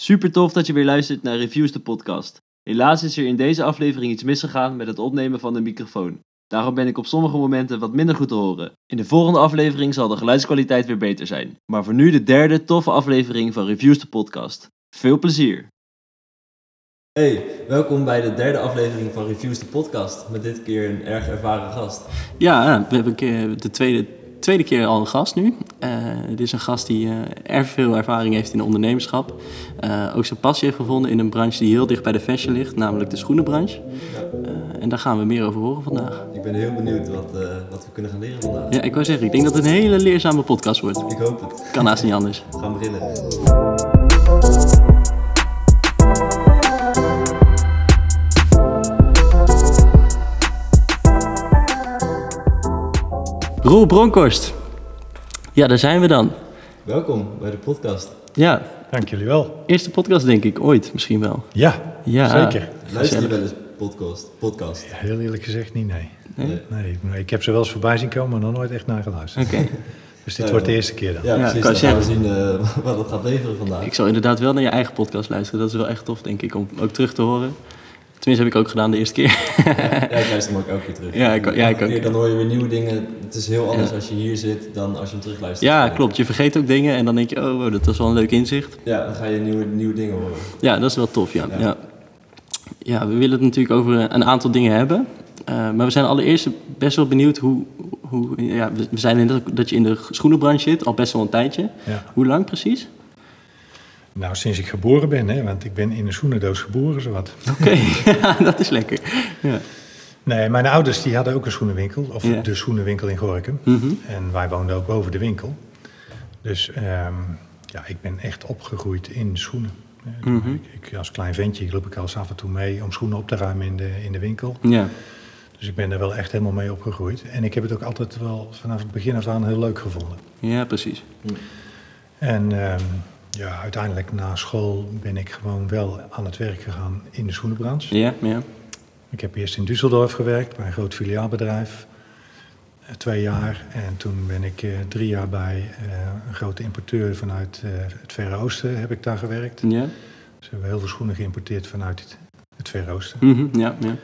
Super tof dat je weer luistert naar Reviews de podcast. Helaas is er in deze aflevering iets misgegaan met het opnemen van de microfoon. Daarom ben ik op sommige momenten wat minder goed te horen. In de volgende aflevering zal de geluidskwaliteit weer beter zijn. Maar voor nu de derde toffe aflevering van Reviews de podcast. Veel plezier! Hey, welkom bij de derde aflevering van Reviews de podcast. Met dit keer een erg ervaren gast. Ja, we hebben een keer de tweede, tweede keer al een gast nu. Uh, dit is een gast die uh, erg veel ervaring heeft in ondernemerschap. Uh, ook zijn passie heeft gevonden in een branche die heel dicht bij de fashion ligt, namelijk de schoenenbranche. en daar gaan we meer over horen vandaag. Ik ben heel benieuwd wat, wat we kunnen gaan leren vandaag. Ja, ik wou zeggen, ik denk dat het een hele leerzame podcast wordt. Ik hoop het. Kan naast niet anders. We gaan beginnen. Roel Bronkhorst. Ja, daar zijn we dan. Welkom bij de podcast. Ja. Dank jullie wel. Eerste podcast denk ik ooit misschien wel. Ja, ja zeker. Luister je wel eens podcast? podcast? Heel eerlijk gezegd niet, nee. Nee? nee. Ik heb ze wel eens voorbij zien komen, maar nog nooit echt naar geluisterd. Oké. Dus dit wordt de eerste keer dan. Ja, ja precies. Dan gaan we zien uh, wat het gaat leveren vandaag. Ik zal inderdaad wel naar je eigen podcast luisteren. Dat is wel echt tof, denk ik, om ook terug te horen. Tenminste, heb ik ook gedaan de eerste keer. ja, ik luister hem ook elke keer terug. Ja, ik, ja, ik ook. Dan hoor je weer nieuwe dingen. Het is heel anders als je hier zit dan als je hem terugluistert. Ja, klopt. Je vergeet ook dingen en dan denk je, oh, wow, dat was wel een leuk inzicht. Ja, dan ga je nieuwe, nieuwe dingen horen. Ja, dat is wel tof, ja. ja. ja. we willen het natuurlijk over een aantal dingen hebben. Uh, maar we zijn allereerst best wel benieuwd hoe... hoe ja, we zijn in dat je in de schoenenbranche zit, al best wel een tijdje. Hoe lang precies? Nou, sinds ik geboren ben, hè, want ik ben in een schoenendoos geboren, zowat. Oké, okay. dat is lekker. Ja. Nee, mijn ouders die hadden ook een schoenenwinkel, of ja. de schoenenwinkel in Gorkum. Mm -hmm. En wij woonden ook boven de winkel. Dus um, ja, ik ben echt opgegroeid in schoenen. Mm -hmm. ik, ik, als klein ventje loop ik al eens af en toe mee om schoenen op te ruimen in de, in de winkel. Ja. Dus ik ben er wel echt helemaal mee opgegroeid. En ik heb het ook altijd wel vanaf het begin af aan heel leuk gevonden. Ja, precies. En um, ja, uiteindelijk na school ben ik gewoon wel aan het werk gegaan in de schoenenbranche. Ja, ja. Ik heb eerst in Düsseldorf gewerkt bij een groot filiaalbedrijf. Uh, twee jaar. En toen ben ik uh, drie jaar bij uh, een grote importeur vanuit het Verre Oosten heb ik daar gewerkt. Ja. Dus we hebben heel veel schoenen geïmporteerd vanuit het, het Verre Oosten. Mm -hmm, ja, ja.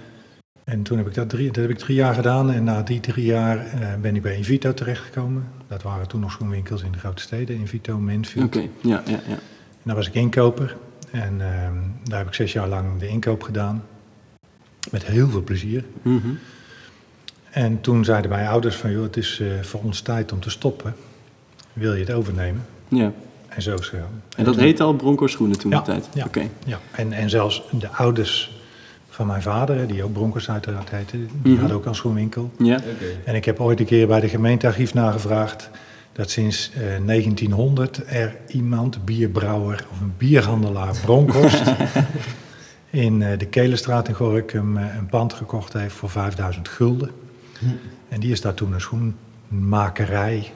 En toen heb ik dat drie, dat heb ik drie jaar gedaan. En na die drie jaar ben ik bij Invito terechtgekomen. Dat waren toen nog schoenwinkels in de grote steden. Invito, Mansfield. Oké, okay. ja, ja, ja. En daar was ik inkoper. En uh, daar heb ik zes jaar lang de inkoop gedaan. Met heel veel plezier. Mm -hmm. En toen zeiden mijn ouders van... joh, het is uh, voor ons tijd om te stoppen. Wil je het overnemen? Ja. En zo is het. En dat heette al Bronco schoenen toen ja, de tijd? Ja, okay. ja. En, en zelfs de ouders van mijn vader, die ook Broncos uiteraard heette, die Mhm. had ook al zo'n winkel. Ja. En ik heb ooit een keer bij de gemeentearchief nagevraagd dat sinds eh, 1900 er iemand, bierbrouwer of een bierhandelaar Bronkhorst, in eh, de Kelenstraat in Gorkum eh, een pand gekocht heeft voor 5000 gulden. En die is daar toen een schoenmakerij,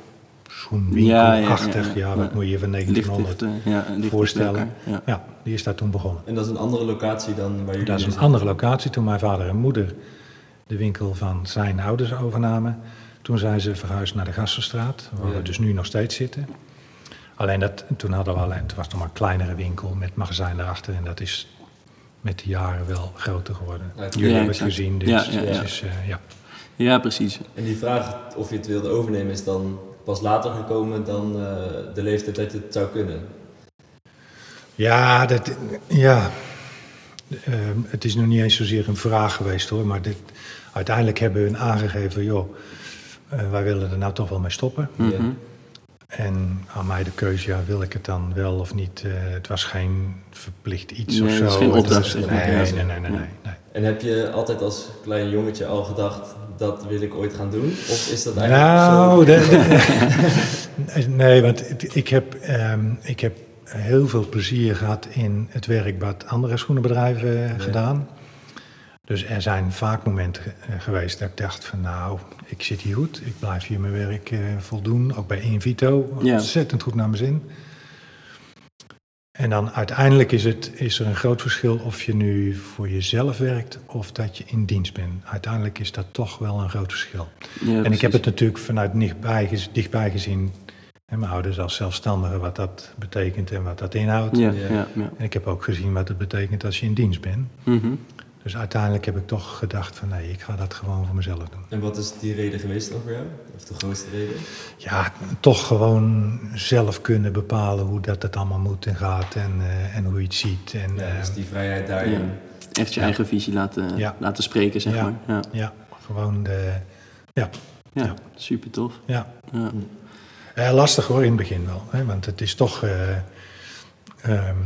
schoenwinkelachtig, ja, wat moet je van 1900 Licht, ja, licht voorstellen. Ja. Ja, die is daar toen begonnen. En dat is een andere locatie dan waar jullie Dat is een andere locatie. Toen mijn vader en moeder de winkel van zijn ouders overnamen, toen zijn ze verhuisd naar de Gassenstraat, waar Ja. we dus nu nog steeds zitten. Alleen dat, toen hadden we alleen, het was nog maar een kleinere winkel met magazijn erachter en dat is met de jaren wel groter geworden. Ja, Jullie hebben het gezien, dus Ja, ja, het ja. is, eh, ja. ja, precies. En die vraag of je het wilde overnemen is dan pas later gekomen dan uh, de leeftijd dat je het zou kunnen. Ja, dat, ja. Uh, het is nog niet eens zozeer een vraag geweest hoor, maar dit, uiteindelijk hebben we aangegeven, joh, uh, wij willen er nou toch wel mee stoppen. Mm -hmm. Ja. En aan mij de keuze, ja, wil ik het dan wel of niet? Uh, het was geen verplicht iets Nee, of zo. het is geen opdracht, nee, nee, nee, nee. En heb je altijd als klein jongetje al gedacht, dat wil ik ooit gaan doen? Of is dat eigenlijk Nou, zo? de, de, nee, want ik heb, um, ik heb heel veel plezier gehad in het werk wat andere schoenenbedrijven uh, gedaan. Dus er zijn vaak momenten uh, geweest dat ik dacht van nou, ik zit hier goed, ik blijf hier mijn werk uh, voldoen. Ook bij Invito, Ja. ontzettend goed naar mijn zin. En dan uiteindelijk is, het, is er een groot verschil of je nu voor jezelf werkt of dat je in dienst bent. Uiteindelijk is dat toch wel een groot verschil. Ja, En ik heb het natuurlijk vanuit dichtbij, dichtbij gezien En mijn ouders als zelfstandige, wat dat betekent en wat dat inhoudt. Ja, Ja. ja, ja. En ik heb ook gezien wat het betekent als je in dienst bent. Mhm. Dus uiteindelijk heb ik toch gedacht van nee, ik ga dat gewoon voor mezelf doen. En wat is die reden geweest dan voor jou? Of de grootste reden? Ja, toch gewoon zelf kunnen bepalen hoe dat het allemaal moet en gaat en, eh, en hoe je het ziet. En, Ja, eh, dus die vrijheid daarin. Ja. Echt je Ja. eigen visie laten, Ja. laten spreken, zeg Ja. maar. Ja, ja, gewoon de, ja, ja, Ja. super tof. ja. Ja. Eh, lastig hoor in het begin wel. Hè? Want het is toch. eh, ehm,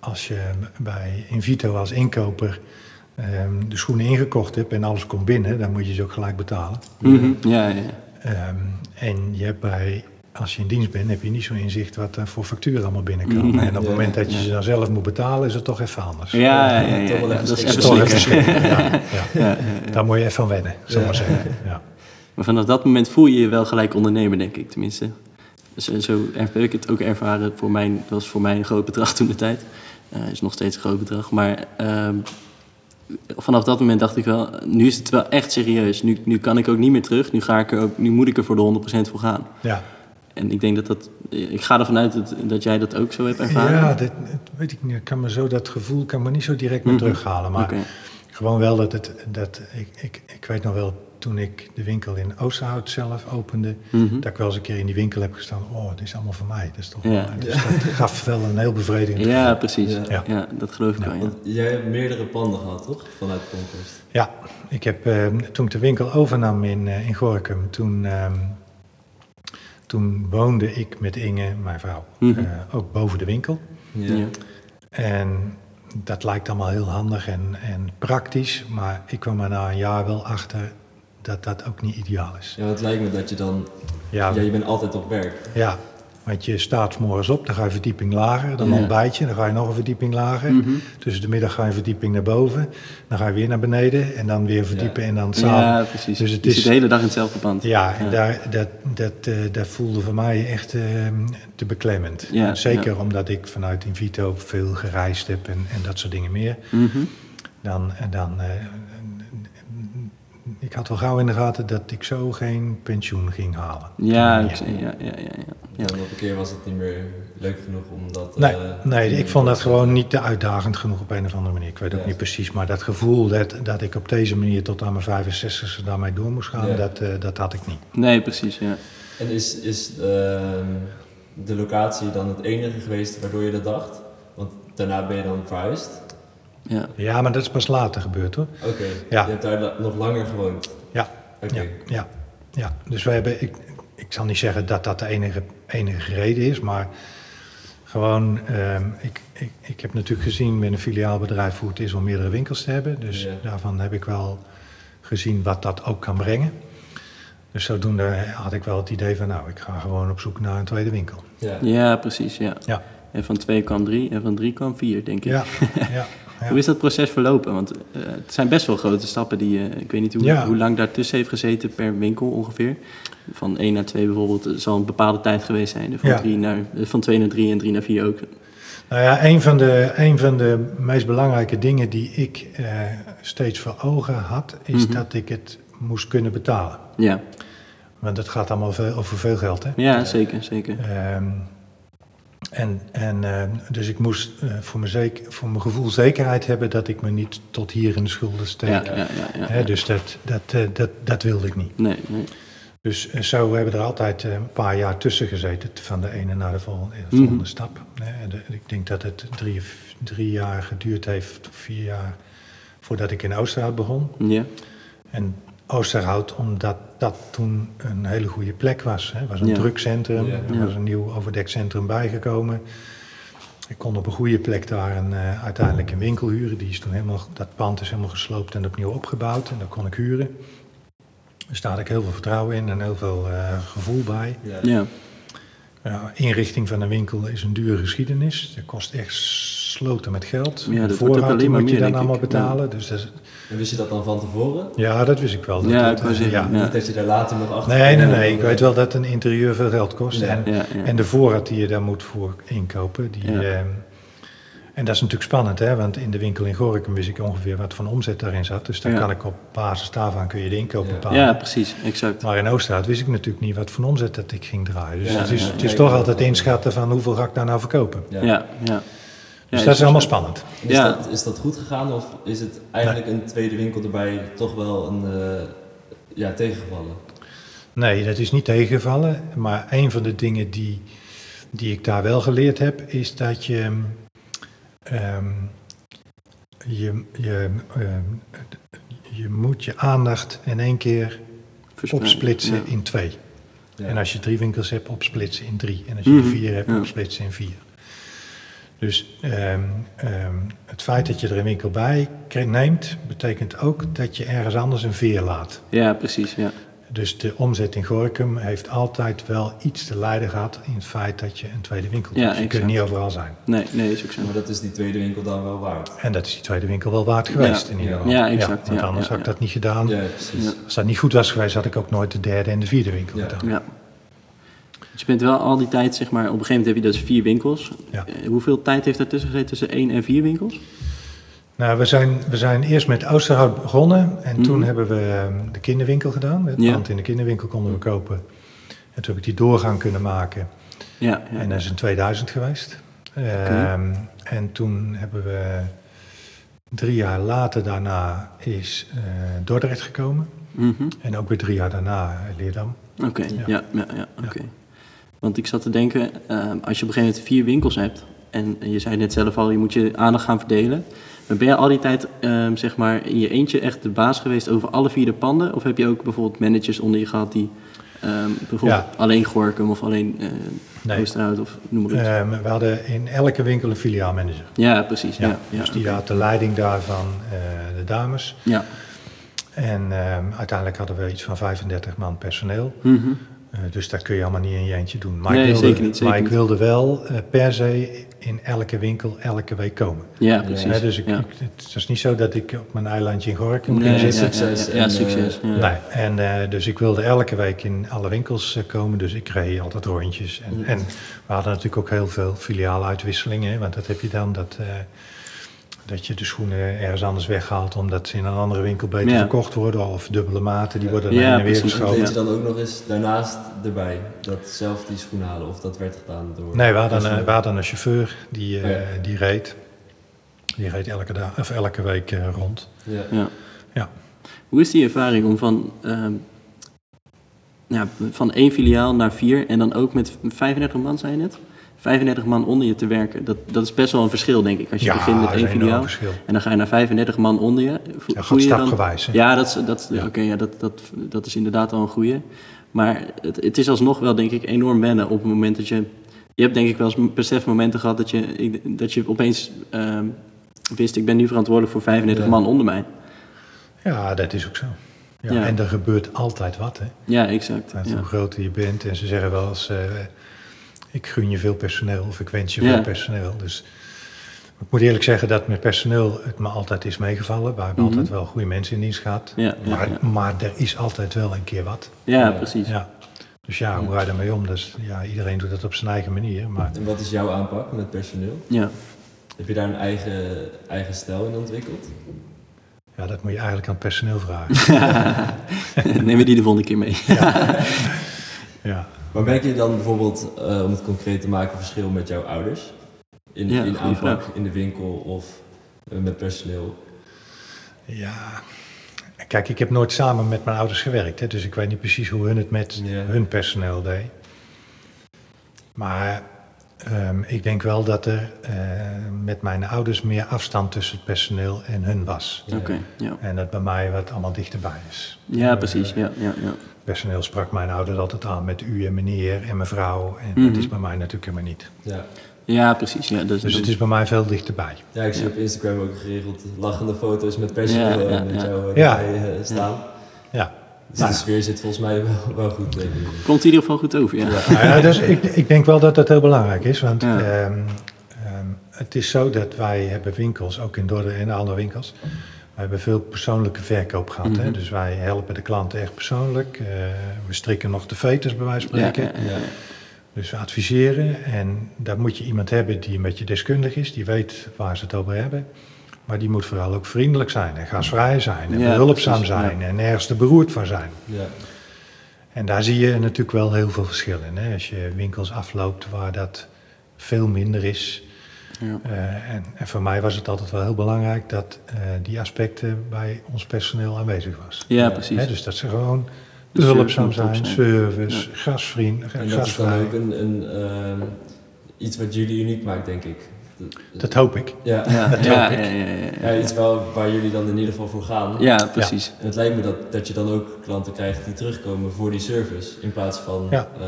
als je bij Invito als inkoper ehm, de schoenen ingekocht hebt en alles komt binnen, dan moet je ze ook gelijk betalen. Mhm. ja, ja, ja. Ehm, en je hebt bij. Als je in dienst bent, heb je niet zo'n inzicht wat er voor facturen allemaal binnenkomen. En op het Ja, moment dat je ja. ze dan zelf moet betalen, is het toch even anders. Ja, ja, ja, dat is Dat toch even schrikken, ja. Daar moet je even van wennen, we maar zeggen. Ja. Maar vanaf dat moment voel je je wel gelijk ondernemer, denk ik tenminste. Dus eh, zo heb ik het ook ervaren. Voor mij, dat was voor mij een groot bedrag toen de tijd. Eh is nog steeds een groot bedrag. Maar ehm, vanaf dat moment dacht ik wel, nu is het wel echt serieus. Nu, nu kan ik ook niet meer terug. Nu, ga ik er ook, nu moet ik er voor de 100% voor gaan. ja. En ik denk dat dat... Ik ga ervan uit dat, dat jij dat ook zo hebt ervaren. Ja, dat weet ik niet. Ik kan me zo dat gevoel kan me niet zo direct meer Mhm. terughalen. Maar gewoon wel dat het. Dat, ik, ik, ik weet nog wel toen ik de winkel in Oosterhout zelf opende. Mhm. Dat ik wel eens een keer in die winkel heb gestaan. Oh, dit is allemaal voor mij. Dat, is toch Ja. wel- dus dat gaf wel een heel bevredigend Ja, gevoel. precies. Ja. Ja. Ja. dat geloof ik Ja. wel, jij hebt meerdere panden gehad, toch? Vanuit Conquest. Ja, ik heb, eh, toen ik de winkel overnam in, eh, in Gorkum, toen, ehm, toen woonde ik met Inge, mijn vrouw, Mhm. eh, ook boven de winkel. Ja. En dat lijkt allemaal heel handig en, en praktisch, maar ik kwam er na een jaar wel achter dat dat ook niet ideaal is. Ja, het lijkt me dat je dan... Ja, Ja, je bent altijd op werk. ja want je staat 's morgens op, dan ga je verdieping lager, dan Ja. ontbijt je, dan ga je nog een verdieping lager. Mhm. Tussen de middag ga je een verdieping naar boven, dan ga je weer naar beneden en dan weer verdiepen en dan s'avonds. Ja, precies. Dus het je is- zit de hele dag in hetzelfde pand. Ja, en. Daar, dat, dat, eh, dat voelde voor mij echt eh, te beklemmend. Ja, Zeker omdat ik vanuit Invito veel gereisd heb en, en dat soort dingen meer. Mhm. Dan, en dan, eh, ik had wel gauw in de gaten dat ik zo geen pensioen ging halen. Ja, Ja. ik- ja, ja, ja, ja. ja. En op een keer was het niet meer leuk genoeg om dat... Nee, eh, nee, ik vond dat gewoon niet te uitdagend genoeg op een of andere manier. Ik weet ook niet precies, maar dat gevoel dat, dat ik op deze manier tot aan mijn 65 e daarmee door moest gaan, Ja. dat, eh, dat had ik niet. Nee, precies, ja. En is, is ehm, de locatie dan het enige geweest waardoor je dat dacht? Want daarna ben je dan verhuisd? Ja. Ja, maar dat is pas later gebeurd hoor. Oké, Ja. je hebt daar nog langer gewoond? Ja, Oké. Ja, ja, ja. dus we hebben, ik, ik zal niet zeggen dat dat de enige, enige reden is, maar gewoon, ehm, ik, ik, ik heb natuurlijk gezien met een filiaalbedrijf hoe het is om meerdere winkels te hebben. Dus Ja. daarvan heb ik wel gezien wat dat ook kan brengen. Dus zodoende had ik wel het idee van, nou, ik ga gewoon op zoek naar een tweede winkel. Ja. ja, precies, ja. Ja, En van twee kwam drie en van drie kwam vier, denk ik. ja, ja. Ja. Hoe is dat proces verlopen? Want eh, het zijn best wel grote stappen die, eh, ik weet niet hoe, Ja. hoe lang daartussen heeft gezeten per winkel ongeveer. Van één naar twee bijvoorbeeld eh, zal een bepaalde tijd geweest zijn. Van, Ja. drie naar, van twee naar drie en drie naar vier ook. Nou ja, een van de, een van de meest belangrijke dingen die ik steeds voor ogen had, is Mhm. dat ik het moest kunnen betalen. Ja, Want het gaat allemaal veel, over veel geld, hè? ja zeker, zeker. Ehm, en, en, ehm, dus ik moest eh, voor, mijn zeker, voor mijn gevoel zekerheid hebben dat ik me niet tot hier in de schulden steek. Ja, ja, ja. dus dat, dat, eh, dat, dat wilde ik niet. Nee, nee. Dus eh, zo hebben er altijd een paar jaar tussen gezeten, van de ene naar de volgende, eh, volgende Mhm. stap. Ik denk dat het drie, drie jaar geduurd heeft, vier jaar, voordat ik in Oosterhout begon. Ja, En Oosterhout, omdat dat toen een hele goede plek was. Het was een Ja. drukcentrum, Ja. er was een nieuw overdekcentrum bijgekomen. Ik kon op een goede plek daar een, eh, uiteindelijk een winkel huren. Die is toen helemaal, dat pand is helemaal gesloopt en opnieuw opgebouwd. En dat kon ik huren. Dus daar had ik heel veel vertrouwen in en heel veel eh, gevoel bij. Ja. ja. Ja, inrichting van een winkel is een dure geschiedenis. Dat kost echt sloten met geld. Ja, dat de wordt ook voorraad die alleen maar moet je dan allemaal ik. betalen. Dus dat is- En wist je dat dan van tevoren? ja, dat wist ik wel. Dat, Ja, dat, ik wou zeggen, ja. ja. Niet dat je daar later nog achter Nee, nee, nee. Ik weet wel dat een interieur veel geld kost. Ja. En, ja, ja. en de voorraad die je daar moet voor inkopen. Die, Ja. ehm, En dat is natuurlijk spannend, hè? want in de winkel in Gorinchem wist ik ongeveer wat van omzet daarin zat. Dus dan Ja. kan ik op basis daarvan kun je de inkoop Ja. bepalen. Ja, precies, exact. Maar in Oosterhout wist ik natuurlijk niet wat voor omzet dat ik ging draaien. Dus Ja, het is, ja, het is ja. toch altijd inschatten van hoeveel ga ik daar nou verkopen. Ja. Ja, ja. Dus dat is allemaal spannend. En Is, Ja. dat, is dat goed gegaan of is het eigenlijk een tweede winkel erbij toch wel een eh, ja, tegengevallen? Nee, dat is niet tegengevallen. Maar een van de dingen die, die ik daar wel geleerd heb, is dat je ehm, je, je, ehm, je moet je aandacht in één keer Verspreid. opsplitsen Ja. in twee. Ja. En als je drie winkels hebt, opsplitsen in drie. En als je er Mhm, vier hebt, ja. opsplitsen in vier. Dus ehm, ehm, het feit dat je er een winkel bij neemt, betekent ook dat je ergens anders een veer laat. Ja, precies, ja. Dus de omzet in Gorinchem heeft altijd wel iets te lijden gehad in het feit dat je een tweede winkel Ja, hebt. Dus je kunt niet overal zijn. Nee, nee, is ook zo. Maar dat is die tweede winkel dan wel waard. En dat is die tweede winkel wel waard geweest Ja. in ieder Ja. geval. Ja, exact, want ja, anders ja, had ik ja. dat niet gedaan. Ja, precies. Ja. Als dat niet goed was geweest, had ik ook nooit de derde en de vierde winkel Ja. gedaan. Ja. Dus je bent wel al die tijd, zeg maar, op een gegeven moment heb je dus vier winkels. Ja. Eh, hoeveel tijd heeft daartussen gezeten tussen één en vier winkels? Nou, we zijn, we zijn eerst met Oosterhout begonnen en Mhm. toen hebben we ehm, de kinderwinkel gedaan. Het Ja. pand in de kinderwinkel konden we kopen. En toen heb ik die doorgang kunnen maken. Ja, ja. En dat is in 2000 geweest. Ehm, en toen hebben we drie jaar later daarna is eh, Dordrecht gekomen. Mhm. En ook weer drie jaar daarna Leerdam. Oké, ja, Ja. ja, ja, oké. Want ik zat te denken, ehm, als je op een gegeven moment vier winkels hebt, en je zei net zelf al, je moet je aandacht gaan verdelen. Maar ben je al die tijd, ehm, zeg maar, in je eentje echt de baas geweest over alle vier de panden? Of heb je ook bijvoorbeeld managers onder je gehad die ehm, bijvoorbeeld Ja. alleen Gorkum of alleen eh Nee. Oosterhout of noem maar op? Ehm, we hadden in elke winkel een filiaalmanager. ja, precies. Ja, Ja, ja, dus die had de leiding daarvan, eh, de dames. Ja. En uiteindelijk hadden we iets van 35 man personeel. Eh, dus dat kun je allemaal niet in je eentje doen. Maar Nee, ik wilde, zeker niet, zeker maar ik wilde wel eh, per se in elke winkel elke week komen. Ja, precies. Hè, dus ik, ja. ik- het is niet zo dat ik op mijn eilandje in Gorkum Nee, ging ja, zitten. ja, ja, succes ja, succes. eh, ja. Nee, en eh, dus ik wilde elke week in alle winkels eh, komen, dus ik reed altijd rondjes. En, en we hadden natuurlijk ook heel veel filiaaluitwisselingen, want dat heb je dan, dat, eh, dat je de schoenen ergens anders weghaalt omdat ze in een andere winkel beter Ja. verkocht worden, of dubbele maten, die worden Ja, naar heen en weer geschoven. Deed je dan ook nog eens daarnaast erbij, dat zelf die schoen halen, of dat werd gedaan door... Nee, we hadden, een, personeel? we hadden een chauffeur die, eh, Oh ja. die reed. Die reed elke, dag, of elke week eh, rond. Ja. Ja. Ja. Hoe is die ervaring om van, ehm, ja, van één filiaal naar vier en dan ook met 35 man, zei je net? 35 man onder je te werken. Dat, dat is best wel een verschil, denk ik. Als je begint met één verschil. en dan ga je naar 35 man onder je. Vo- Ja, voel je dan-. Ja, dat is, dat, Ja. Oké, ja, dat, dat, dat is inderdaad al een goeie. Maar het, het is alsnog wel, denk ik, enorm wennen op het moment dat je... Je hebt denk ik wel eens besefmomenten gehad dat je, dat je opeens ehm, wist... ik ben nu verantwoordelijk voor 35 Ja. man onder mij. Ja, dat is ook zo. Ja. En er gebeurt altijd wat. Hè. Ja, exact. Hoe groter je bent. En ze zeggen wel eens, eh, ik gun je veel personeel of ik wens je Ja. veel personeel. Dus ik moet eerlijk zeggen dat met personeel het me altijd is meegevallen. We hebben Mhm. altijd wel goede mensen in dienst gehad. Ja, ja, maar, ja. maar er is altijd wel een keer wat. Ja, Ja. precies. Ja. Dus ja, hoe ga je daarmee om? Dus, ja, iedereen doet dat op zijn eigen manier. Maar En wat is jouw aanpak met personeel? Ja. Heb je daar een eigen, eigen stijl in ontwikkeld? ja, dat moet je eigenlijk aan het personeel vragen. Neem we die de volgende keer mee. Ja. Maar merk je dan bijvoorbeeld, eh, om het concreet te maken, verschil met jouw ouders? In, Ja, in aanpak, vraag. in de winkel of eh, met personeel? ja. Kijk, ik heb nooit samen met mijn ouders gewerkt. Hè, dus ik weet niet precies hoe hun het met Ja. hun personeel deed. Maar ehm, ik denk wel dat er eh, met mijn ouders meer afstand tussen het personeel en hun was. Ja. Oké, ja. En dat bij mij wat allemaal dichterbij is. Ja, precies. Ja, ja, ja. Personeel sprak mijn ouders altijd aan met u en meneer en mevrouw. En Mhm. dat is bij mij natuurlijk helemaal niet. Ja. ja precies. Ja, is, Dus het is bij mij veel dichterbij. ja, ik zie Ja. op Instagram ook geregeld lachende foto's met personeel Ja, ja, en met ja. jou Ja. erbij eh, staan. Ja. Dus Nou de ja. sfeer zit volgens mij wel, wel goed tegen jullie. Komt in ieder geval goed over, ja. Ja. Nou ja, dus ik, ik denk wel dat dat heel belangrijk is. Want Ja. ehm, ehm, het is zo dat wij hebben winkels, ook in Dordrecht en andere winkels. We hebben veel persoonlijke verkoop gehad. hè? Mhm. Dus wij helpen de klanten echt persoonlijk. Eh, we strikken nog de veters bij wijze van Ja, spreken. ja, ja. Dus we adviseren en daar moet je iemand hebben die een beetje deskundig is, die weet waar ze het over hebben. Maar die moet vooral ook vriendelijk zijn en gasvrij zijn en Ja, behulpzaam precies, zijn en nergens te beroerd van zijn. Ja. En daar zie je natuurlijk wel heel veel verschil in. Hè? Als je winkels afloopt waar dat veel minder is. Ja. Eh, en, en voor mij was het altijd wel heel belangrijk dat eh, die aspecten bij ons personeel aanwezig was. Ja, precies. Hè, dus dat ze gewoon behulpzaam zijn, zijn. service, gasvriend, En dat is dan gasvrij. ook een, een, ehm, iets wat jullie uniek maakt, denk ik. Dat- hoop ik. ja. Ja, Dat ja, hoop ja, ik. ja, ja, ja, iets wel waar jullie dan in ieder geval voor gaan. Ja, precies. En het lijkt me dat, dat je dan ook klanten krijgt die terugkomen voor die service. In plaats van Ja. eh,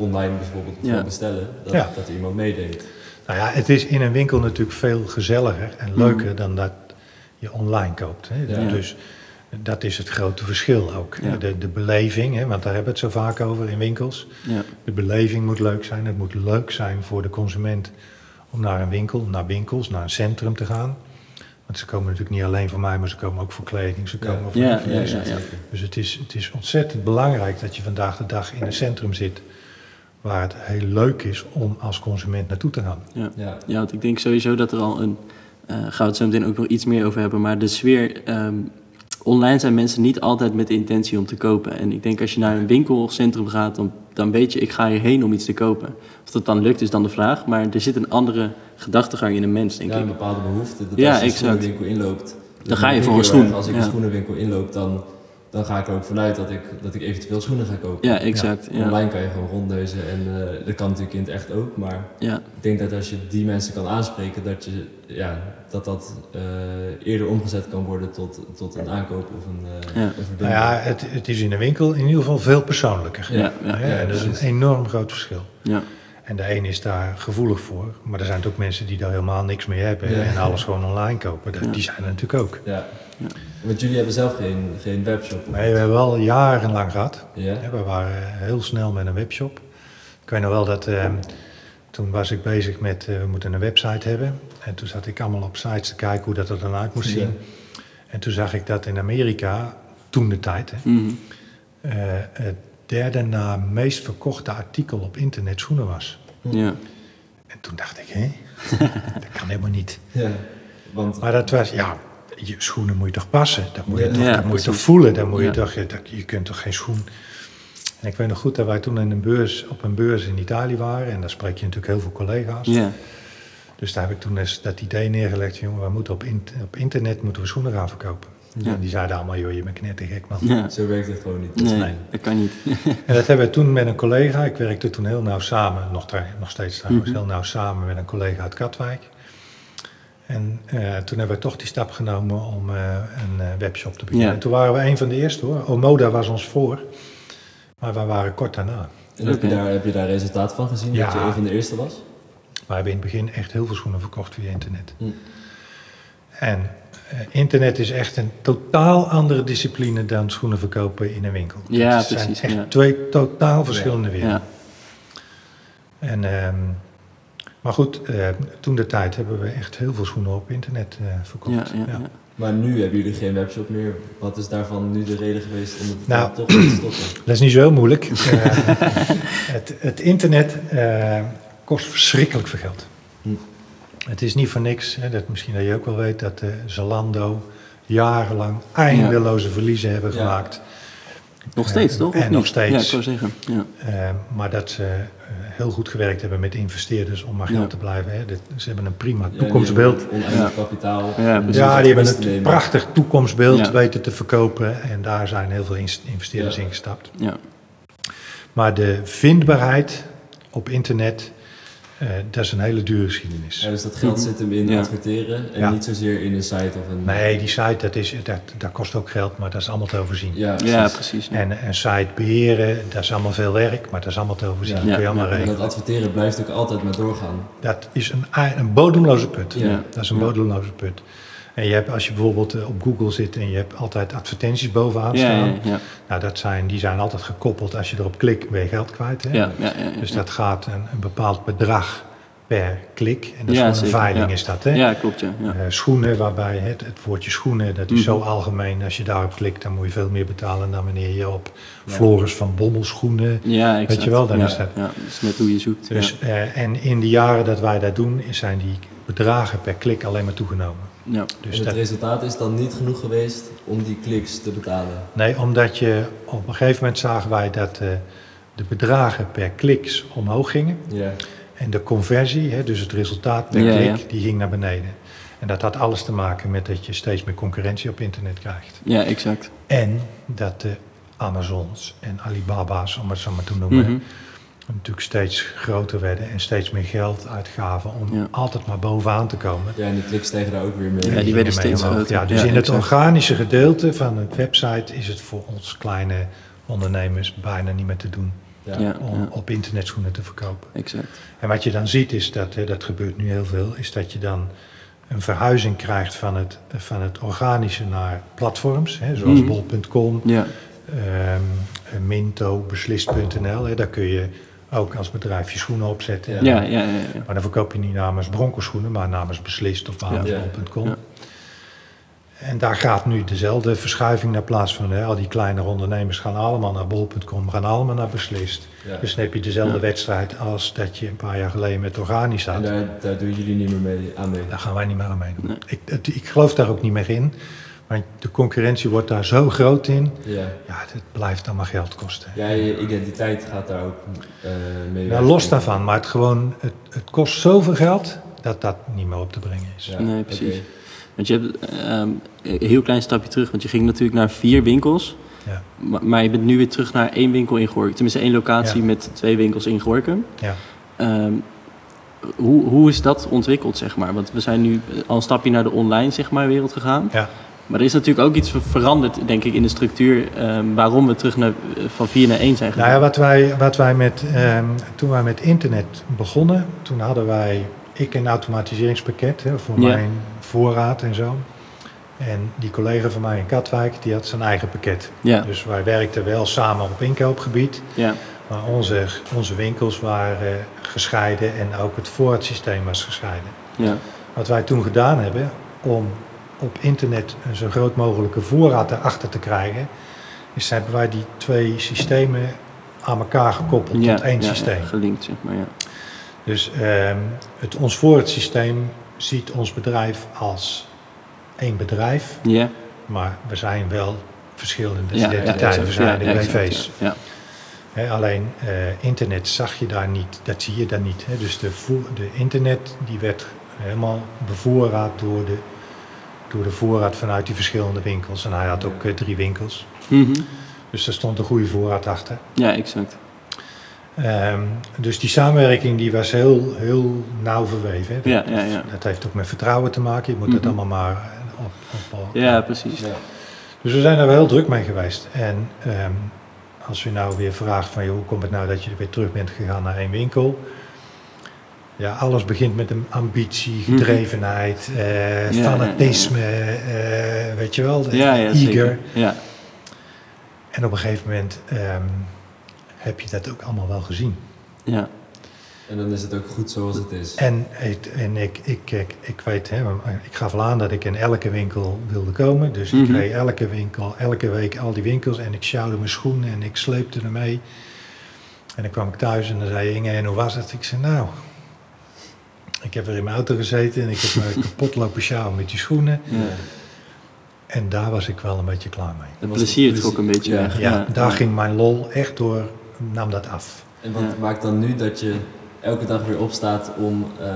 online bijvoorbeeld bestellen. Dat, Ja. dat er iemand meedenkt. Nou ja, het is in een winkel natuurlijk veel gezelliger en leuker dan dat je online koopt. Hè. Ja. Dus dat is het grote verschil ook. Ja. De, de beleving, hè, want daar hebben we het zo vaak over in winkels. Ja. De beleving moet leuk zijn. Het moet leuk zijn voor de consument om naar een winkel, naar winkels, naar een centrum te gaan. Want ze komen natuurlijk niet alleen voor mij, maar ze komen ook voor kleding. Ze Ja. komen voor Ja, voor ja, ja, ja. Dus het is, het is ontzettend belangrijk dat je vandaag de dag in een centrum zit waar het heel leuk is om als consument naartoe te gaan. Ja. Ja. Ja, want ik denk sowieso dat er al een. eh gaan we het zo meteen ook nog iets meer over hebben. Maar de sfeer. ehm, online zijn mensen niet altijd met de intentie om te kopen. En ik denk als je naar een winkelcentrum gaat, dan, dan weet je, ik ga hierheen om iets te kopen. Of dat dan lukt, is dan de vraag. Maar er zit een andere gedachtegang in een mens, denk Ja, een ik. bepaalde behoefte. Dat Ja, als je een schoenenwinkel inloopt. Dan ga je voor ik een schoen, Als ik ja. een schoenenwinkel inloop, dan, dan ga ik er ook vanuit dat ik, dat ik eventueel schoenen ga kopen. Ja, exact. Ja. Online kan je gewoon rondneuzen en eh, dat kan natuurlijk in het echt ook. Maar Ja. ik denk dat als je die mensen kan aanspreken, dat je, ja, dat, dat eh, eerder omgezet kan worden tot, tot een aankoop of een, eh Ja. een Nou verbinding. ja, het, het is in de winkel in ieder geval veel persoonlijker. Ja, ja, en dat is een enorm groot verschil. ja. En de een is daar gevoelig voor, maar er zijn ook mensen die daar helemaal niks mee hebben Ja. en alles gewoon online kopen. Dat- Ja. Die zijn er natuurlijk ook. Ja. Want jullie hebben zelf geen, geen webshop. Nee, we hebben wel jarenlang gehad. Ja? Ja, we waren heel snel met een webshop. Ik weet nog wel dat eh, toen was ik bezig met eh, we moeten een website hebben. En toen zat ik allemaal op sites te kijken hoe dat er dan uit moest Ja. zien. En toen zag ik dat in Amerika, toen de tijd, hè, Mhm. eh, het derde na meest verkochte artikel op internet schoenen was. ja. En toen dacht ik, hé, dat kan helemaal niet. Ja. Want Maar dat was, ja, je schoenen moet je toch passen? Dat moet je, Ja, toch, ja, dat moet je toch voelen? Dat moet je, toch, dat, je kunt toch geen schoen... En ik weet nog goed dat wij toen in een beurs, op een beurs in Italië waren. En daar spreek je natuurlijk heel veel collega's. ja. Dus daar heb ik toen eens dat idee neergelegd. Jongen, we moeten op, in- op internet moeten we schoenen gaan verkopen. Ja. En die zeiden allemaal, joh, je bent knettergek man. ja. zo werkt het gewoon niet. Nee, nee. dat kan niet. En dat hebben we toen met een collega, ik werkte toen heel nauw samen, nog, nog steeds trouwens, Mhm. heel nauw samen met een collega uit Katwijk. En eh, toen hebben we toch die stap genomen om eh, een eh, webshop te beginnen. Ja. En toen waren we een van de eerste hoor. Omoda was ons voor, maar we waren kort daarna. En heb, je daar, heb je daar resultaat van gezien? Dat je een van de eerste was? We hebben in het begin echt heel veel schoenen verkocht via internet. Hm. En internet is echt een totaal andere discipline dan schoenen verkopen in een winkel. Ja, zijn precies, echt ja. twee totaal verschillende werelden. Ja. En, ehm, maar goed, eh, toen de tijd hebben we echt heel veel schoenen op internet eh, verkocht. Ja, ja, ja. Maar nu hebben jullie geen webshop meer. Wat is daarvan nu de reden geweest om het Nou. toch te stoppen? Dat is niet zo heel moeilijk. Eh, het, het internet eh, kost verschrikkelijk veel geld. Hm. Het is niet voor niks, hè, dat misschien dat je ook wel weet, dat eh, Zalando jarenlang eindeloze verliezen hebben Ja. gemaakt. Nog steeds, Eh, toch? En nog steeds. Ja, ik zou zeggen. Ja. Eh, maar dat ze eh, heel goed gewerkt hebben met investeerders om maar geld Ja. te blijven. Hè. Dit- ze hebben een prima Ja, toekomstbeeld. Oneindig kapitaal. Ja. Ja, die hebben een nemen. prachtig toekomstbeeld Ja. weten te verkopen. En daar zijn heel veel investeerders Ja. in gestapt. Ja. Maar de vindbaarheid op internet, eh, dat is een hele dure geschiedenis. Ja, dus dat geld zit hem in Ja. adverteren en Ja. niet zozeer in een site of een... Nee, die site, dat, is, dat, dat kost ook geld, maar dat is allemaal te overzien. Ja, ja, precies. En een site beheren, dat is allemaal veel werk, maar dat is allemaal te overzien. Ja. Dat kun je Ja, allemaal ja. En regelen. dat adverteren blijft ook altijd maar doorgaan. Dat is een, een bodemloze put. Ja. Dat is een Ja. bodemloze put. En je hebt, als je bijvoorbeeld eh, op Google zit en je hebt altijd advertenties bovenaan staan. ja, ja. Nou, dat zijn, die zijn altijd gekoppeld. Als je erop klikt, ben je geld kwijt. Hè? Ja, ja, ja, ja. Dus dat gaat een, een bepaald bedrag per klik. En dat is gewoon een veiling is dat, hè? Ja, klopt, ja. Eh, schoenen, waarbij het, het woordje schoenen, dat is Mhm. zo algemeen. Als je daarop klikt, dan moet je veel meer betalen dan wanneer je op. Floris van Bommelschoenen. Ja, exact. je wel, dan is dat- Ja, dat is net hoe je zoekt. Dus, eh, en in de jaren dat wij dat doen, zijn die bedragen per klik alleen maar toegenomen. Ja. En Dus het dat, resultaat is dan niet genoeg geweest om die kliks te betalen. nee, omdat je op een gegeven moment zagen wij dat eh, de bedragen per kliks omhoog gingen. Ja. En de conversie, hè, dus het resultaat per Ja, klik, ja. die ging naar beneden. En dat had alles te maken met dat je steeds meer concurrentie op internet krijgt. Ja, exact. En dat de Amazons en Alibaba's, om het zo maar te noemen, Mhm. Natuurlijk steeds groter werden en steeds meer geld uitgaven om Ja. altijd maar bovenaan te komen. ja, en die kliks stegen daar ook weer mee. Ja, die werden steeds omhoog. groter. Ja, dus Ja, in het exact. organische gedeelte van het website is het voor ons kleine ondernemers bijna niet meer te doen Ja. Ja, om ja, op internet schoenen te verkopen. exact. En wat je dan ziet is dat, hè, dat gebeurt nu heel veel, is dat je dan een verhuizing krijgt van het, van het organische naar platforms, hè, zoals Mhm. bol.com, Ja, ehm, Minto, beslist.nl. hè, Daar kun je ook als bedrijf je schoenen opzetten. Ja. ja, ja, ja. ja. Maar dan verkoop je niet namens Bronco schoenen, maar namens beslist of. Ja. En daar gaat nu dezelfde verschuiving naar plaatsvinden. hè. Al die kleine ondernemers gaan allemaal naar bol.com, gaan allemaal naar beslist. Ja. Dus dan heb je dezelfde Ja. wedstrijd als dat je een paar jaar geleden met organisch En had. daar, daar doen jullie niet meer mee aan mee. Daar gaan wij niet meer aan meedoen. Nee. Ik, het- ik geloof daar ook niet meer in. Maar de concurrentie wordt daar zo groot in. Ja. Ja, het blijft allemaal geld kosten. ja, je identiteit gaat daar ook eh mee Nou, weg. los daarvan, maar het, gewoon, het, het kost zoveel geld dat dat niet meer op te brengen is. Ja, Nee, precies. Want je hebt ehm, een heel klein stapje terug, want je ging natuurlijk naar vier winkels. Ja. Maar, maar je bent nu weer terug naar één winkel in Gorkum. Tenminste één locatie Ja. met twee winkels in Gorkum. Ja. Ehm, hoe, hoe is dat ontwikkeld, zeg maar? Want we zijn nu al een stapje naar de online zeg maar, wereld gegaan. Ja. Maar er is natuurlijk ook iets ver- veranderd, denk ik, in de structuur... ehm, waarom we terug naar, van vier naar één zijn gegaan. Nou ja, wat wij, wat wij met, ehm, toen wij met internet begonnen, toen hadden wij, ik een automatiseringspakket hè, voor Ja. mijn voorraad en zo. En die collega van mij in Katwijk, die had zijn eigen pakket. ja, Dus wij werkten wel samen op inkoopgebied, ja, maar onze, onze winkels waren gescheiden en ook het voorraadsysteem was gescheiden. ja, Wat wij toen gedaan hebben om op internet een zo groot mogelijke voorraad erachter te krijgen, is hebben wij die twee systemen aan elkaar gekoppeld ja, tot één ja, systeem. gelinkt, zeg maar, ja. Dus ehm, het, ons voorraadsysteem ziet ons bedrijf als één bedrijf, Ja, maar we zijn wel verschillende identiteiten, we zijn de BV's. Alleen eh, internet zag je daar niet, dat zie je daar niet. Dus de, de internet die werd helemaal bevoorraad door de, door de voorraad vanuit die verschillende winkels. En hij had ook eh, drie winkels. Mhm. Dus daar stond een goede voorraad achter. ja exact. Ehm, dus die samenwerking die was heel, heel nauw verweven. Hè. Ja, ja, ja. Dat heeft ook met vertrouwen te maken. Je moet het Mhm. allemaal maar eh, op, op, op- Ja, precies. Ja. Dus we zijn daar wel heel druk mee geweest. En ehm, als u nou weer vraagt van joh, hoe komt het nou dat je weer terug bent gegaan naar één winkel? Ja, alles begint met een ambitie, gedrevenheid, eh, Mhm. Ja, fanatisme, eh, weet je wel, Ja, ja, eager. Ja, En op een gegeven moment ehm, heb je dat ook allemaal wel gezien. ja, En dan is het ook goed zoals het is. En, en ik, ik, ik, ik weet, hè, ik gaf al aan dat ik in elke winkel wilde komen. Dus ik Mhm. reed elke winkel, elke week al die winkels en ik sjouwde mijn schoenen en ik sleepte er mee. En dan kwam ik thuis en dan zei Inge, en hoe was het? Ik zei, nou, ik heb er in mijn auto gezeten en ik heb me kapot lopen sjouwen met die schoenen. ja. En daar was ik wel een beetje klaar mee. Het plezier trok een beetje ja. weg. Ja, daar ging mijn lol echt door, nam dat af. En wat Ja. maakt dan nu dat je elke dag weer opstaat om, eh,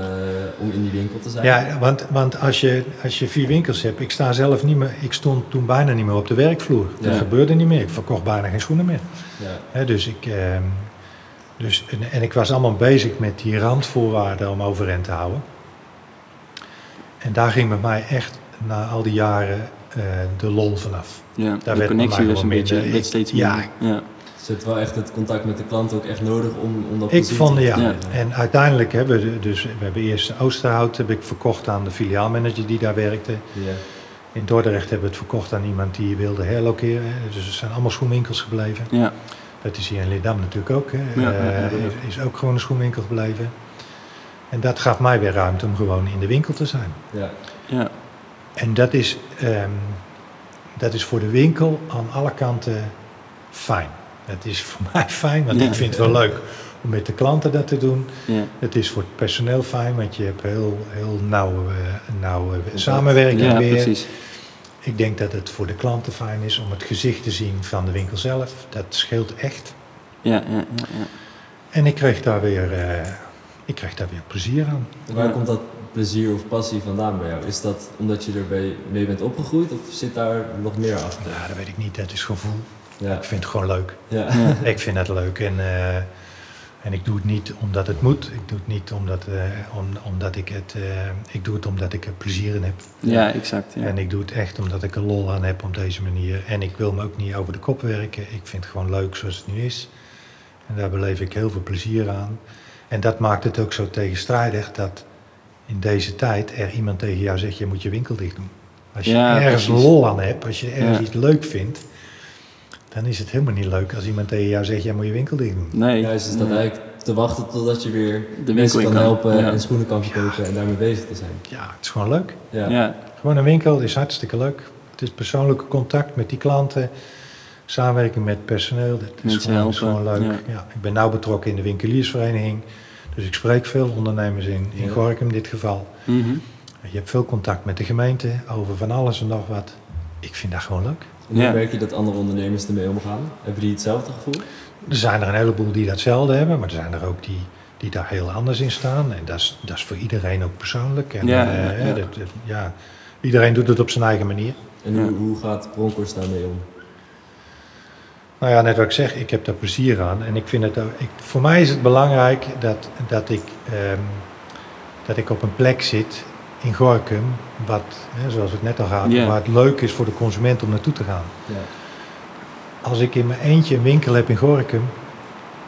om in die winkel te zijn? Ja, want, want als, je, als je vier winkels hebt, ik sta zelf niet meer, ik stond toen bijna niet meer op de werkvloer. Dat Ja. gebeurde niet meer. Ik verkocht bijna geen schoenen meer. Ja. Hè, dus ik, ehm, dus, en, en ik was allemaal bezig met die randvoorwaarden om overeind te houden. En daar ging bij mij echt na al die jaren eh, de lol vanaf. Ja, Daar de connectie was een beetje, Ik- steeds ja. minder. Ja, Dus je hebt wel echt het contact met de klant ook echt nodig om, om dat Ik plezier vond te ja. geven. En uiteindelijk hebben we, dus, we hebben eerst Oosterhout heb ik verkocht aan de filiaalmanager die daar werkte. Ja. In Dordrecht hebben we het verkocht aan iemand die wilde herlokeren. Dus het zijn allemaal schoenwinkels gebleven. ja, Dat is hier in Leerdam natuurlijk ook. Hè. Ja, Eh, ja, is, is ook gewoon een schoenwinkel gebleven. En dat gaf mij weer ruimte om gewoon in de winkel te zijn. Ja. Ja, En dat is, ehm, dat is voor de winkel aan alle kanten fijn. Het is voor mij fijn, want Ja. ik vind het wel leuk om met de klanten dat te doen. ja, Het is voor het personeel fijn, want je hebt heel, heel nauwe, nauwe samenwerking ja weer. precies. Ik denk dat het voor de klanten fijn is om het gezicht te zien van de winkel zelf. Dat scheelt echt. Ja, ja, ja, ja. En ik kreeg daar weer, eh, ik kreeg daar weer plezier aan. En waar Ja. komt dat plezier of passie vandaan bij jou? Is dat omdat je erbij mee bent opgegroeid of zit daar nog meer achter? Ja, dat weet ik niet, dat is gevoel. Ja. Ik vind het gewoon leuk. Ja. Ja. Ik vind het leuk en, eh, en ik doe het niet omdat het moet. Ik doe het niet omdat, eh, om, omdat ik het... eh, ik doe het omdat ik er plezier in heb. Ja, exact. Ja. En ik doe het echt omdat ik er lol aan heb op deze manier. En ik wil me ook niet over de kop werken. Ik vind het gewoon leuk zoals het nu is. En daar beleef ik heel veel plezier aan. En dat maakt het ook zo tegenstrijdig dat in deze tijd er iemand tegen jou zegt: je moet je winkel dicht doen. Als je Ja, ergens precies. lol aan hebt, als je ergens Ja. iets leuk vindt, dan is het helemaal niet leuk als iemand tegen jou zegt: jij moet je winkel dicht doen. Nee. Juist is dat nee. eigenlijk te wachten totdat je weer winkel mensen kan kan. helpen Ja. en schoenen kan verkopen en daarmee bezig te zijn. Ja, het is gewoon leuk. Ja. Ja, Gewoon een winkel is hartstikke leuk. Het is persoonlijke contact met die klanten, samenwerking met personeel. Dat is, gewoon, is helpen, gewoon leuk. ja. Ja. ik ben nauw betrokken in de winkeliersvereniging. Dus ik spreek veel ondernemers in, in Ja. Gorkum in dit geval. Mhm. Je hebt veel contact met de gemeente over van alles en nog wat. Ik vind dat gewoon leuk. En hoe Ja. merk je dat andere ondernemers ermee omgaan? Hebben die hetzelfde gevoel? Er zijn er een heleboel die datzelfde hebben, maar er zijn er ook die, die daar heel anders in staan. En dat is, dat is voor iedereen ook persoonlijk. En, Ja, eh, ja, dat- dat- ja, iedereen doet het op zijn eigen manier. En Ja. hoe, hoe gaat Bronkhorst daarmee om? Nou ja, net wat ik zeg, ik heb daar plezier aan. En ik vind het ook, ik, voor mij is het belangrijk dat, dat, ik, ehm, dat ik op een plek zit in Gorkum, wat, hè, zoals het net al gaat, Ja. waar het leuk is voor de consument om naartoe te gaan. Ja. Als ik in mijn eentje een winkel heb in Gorkum,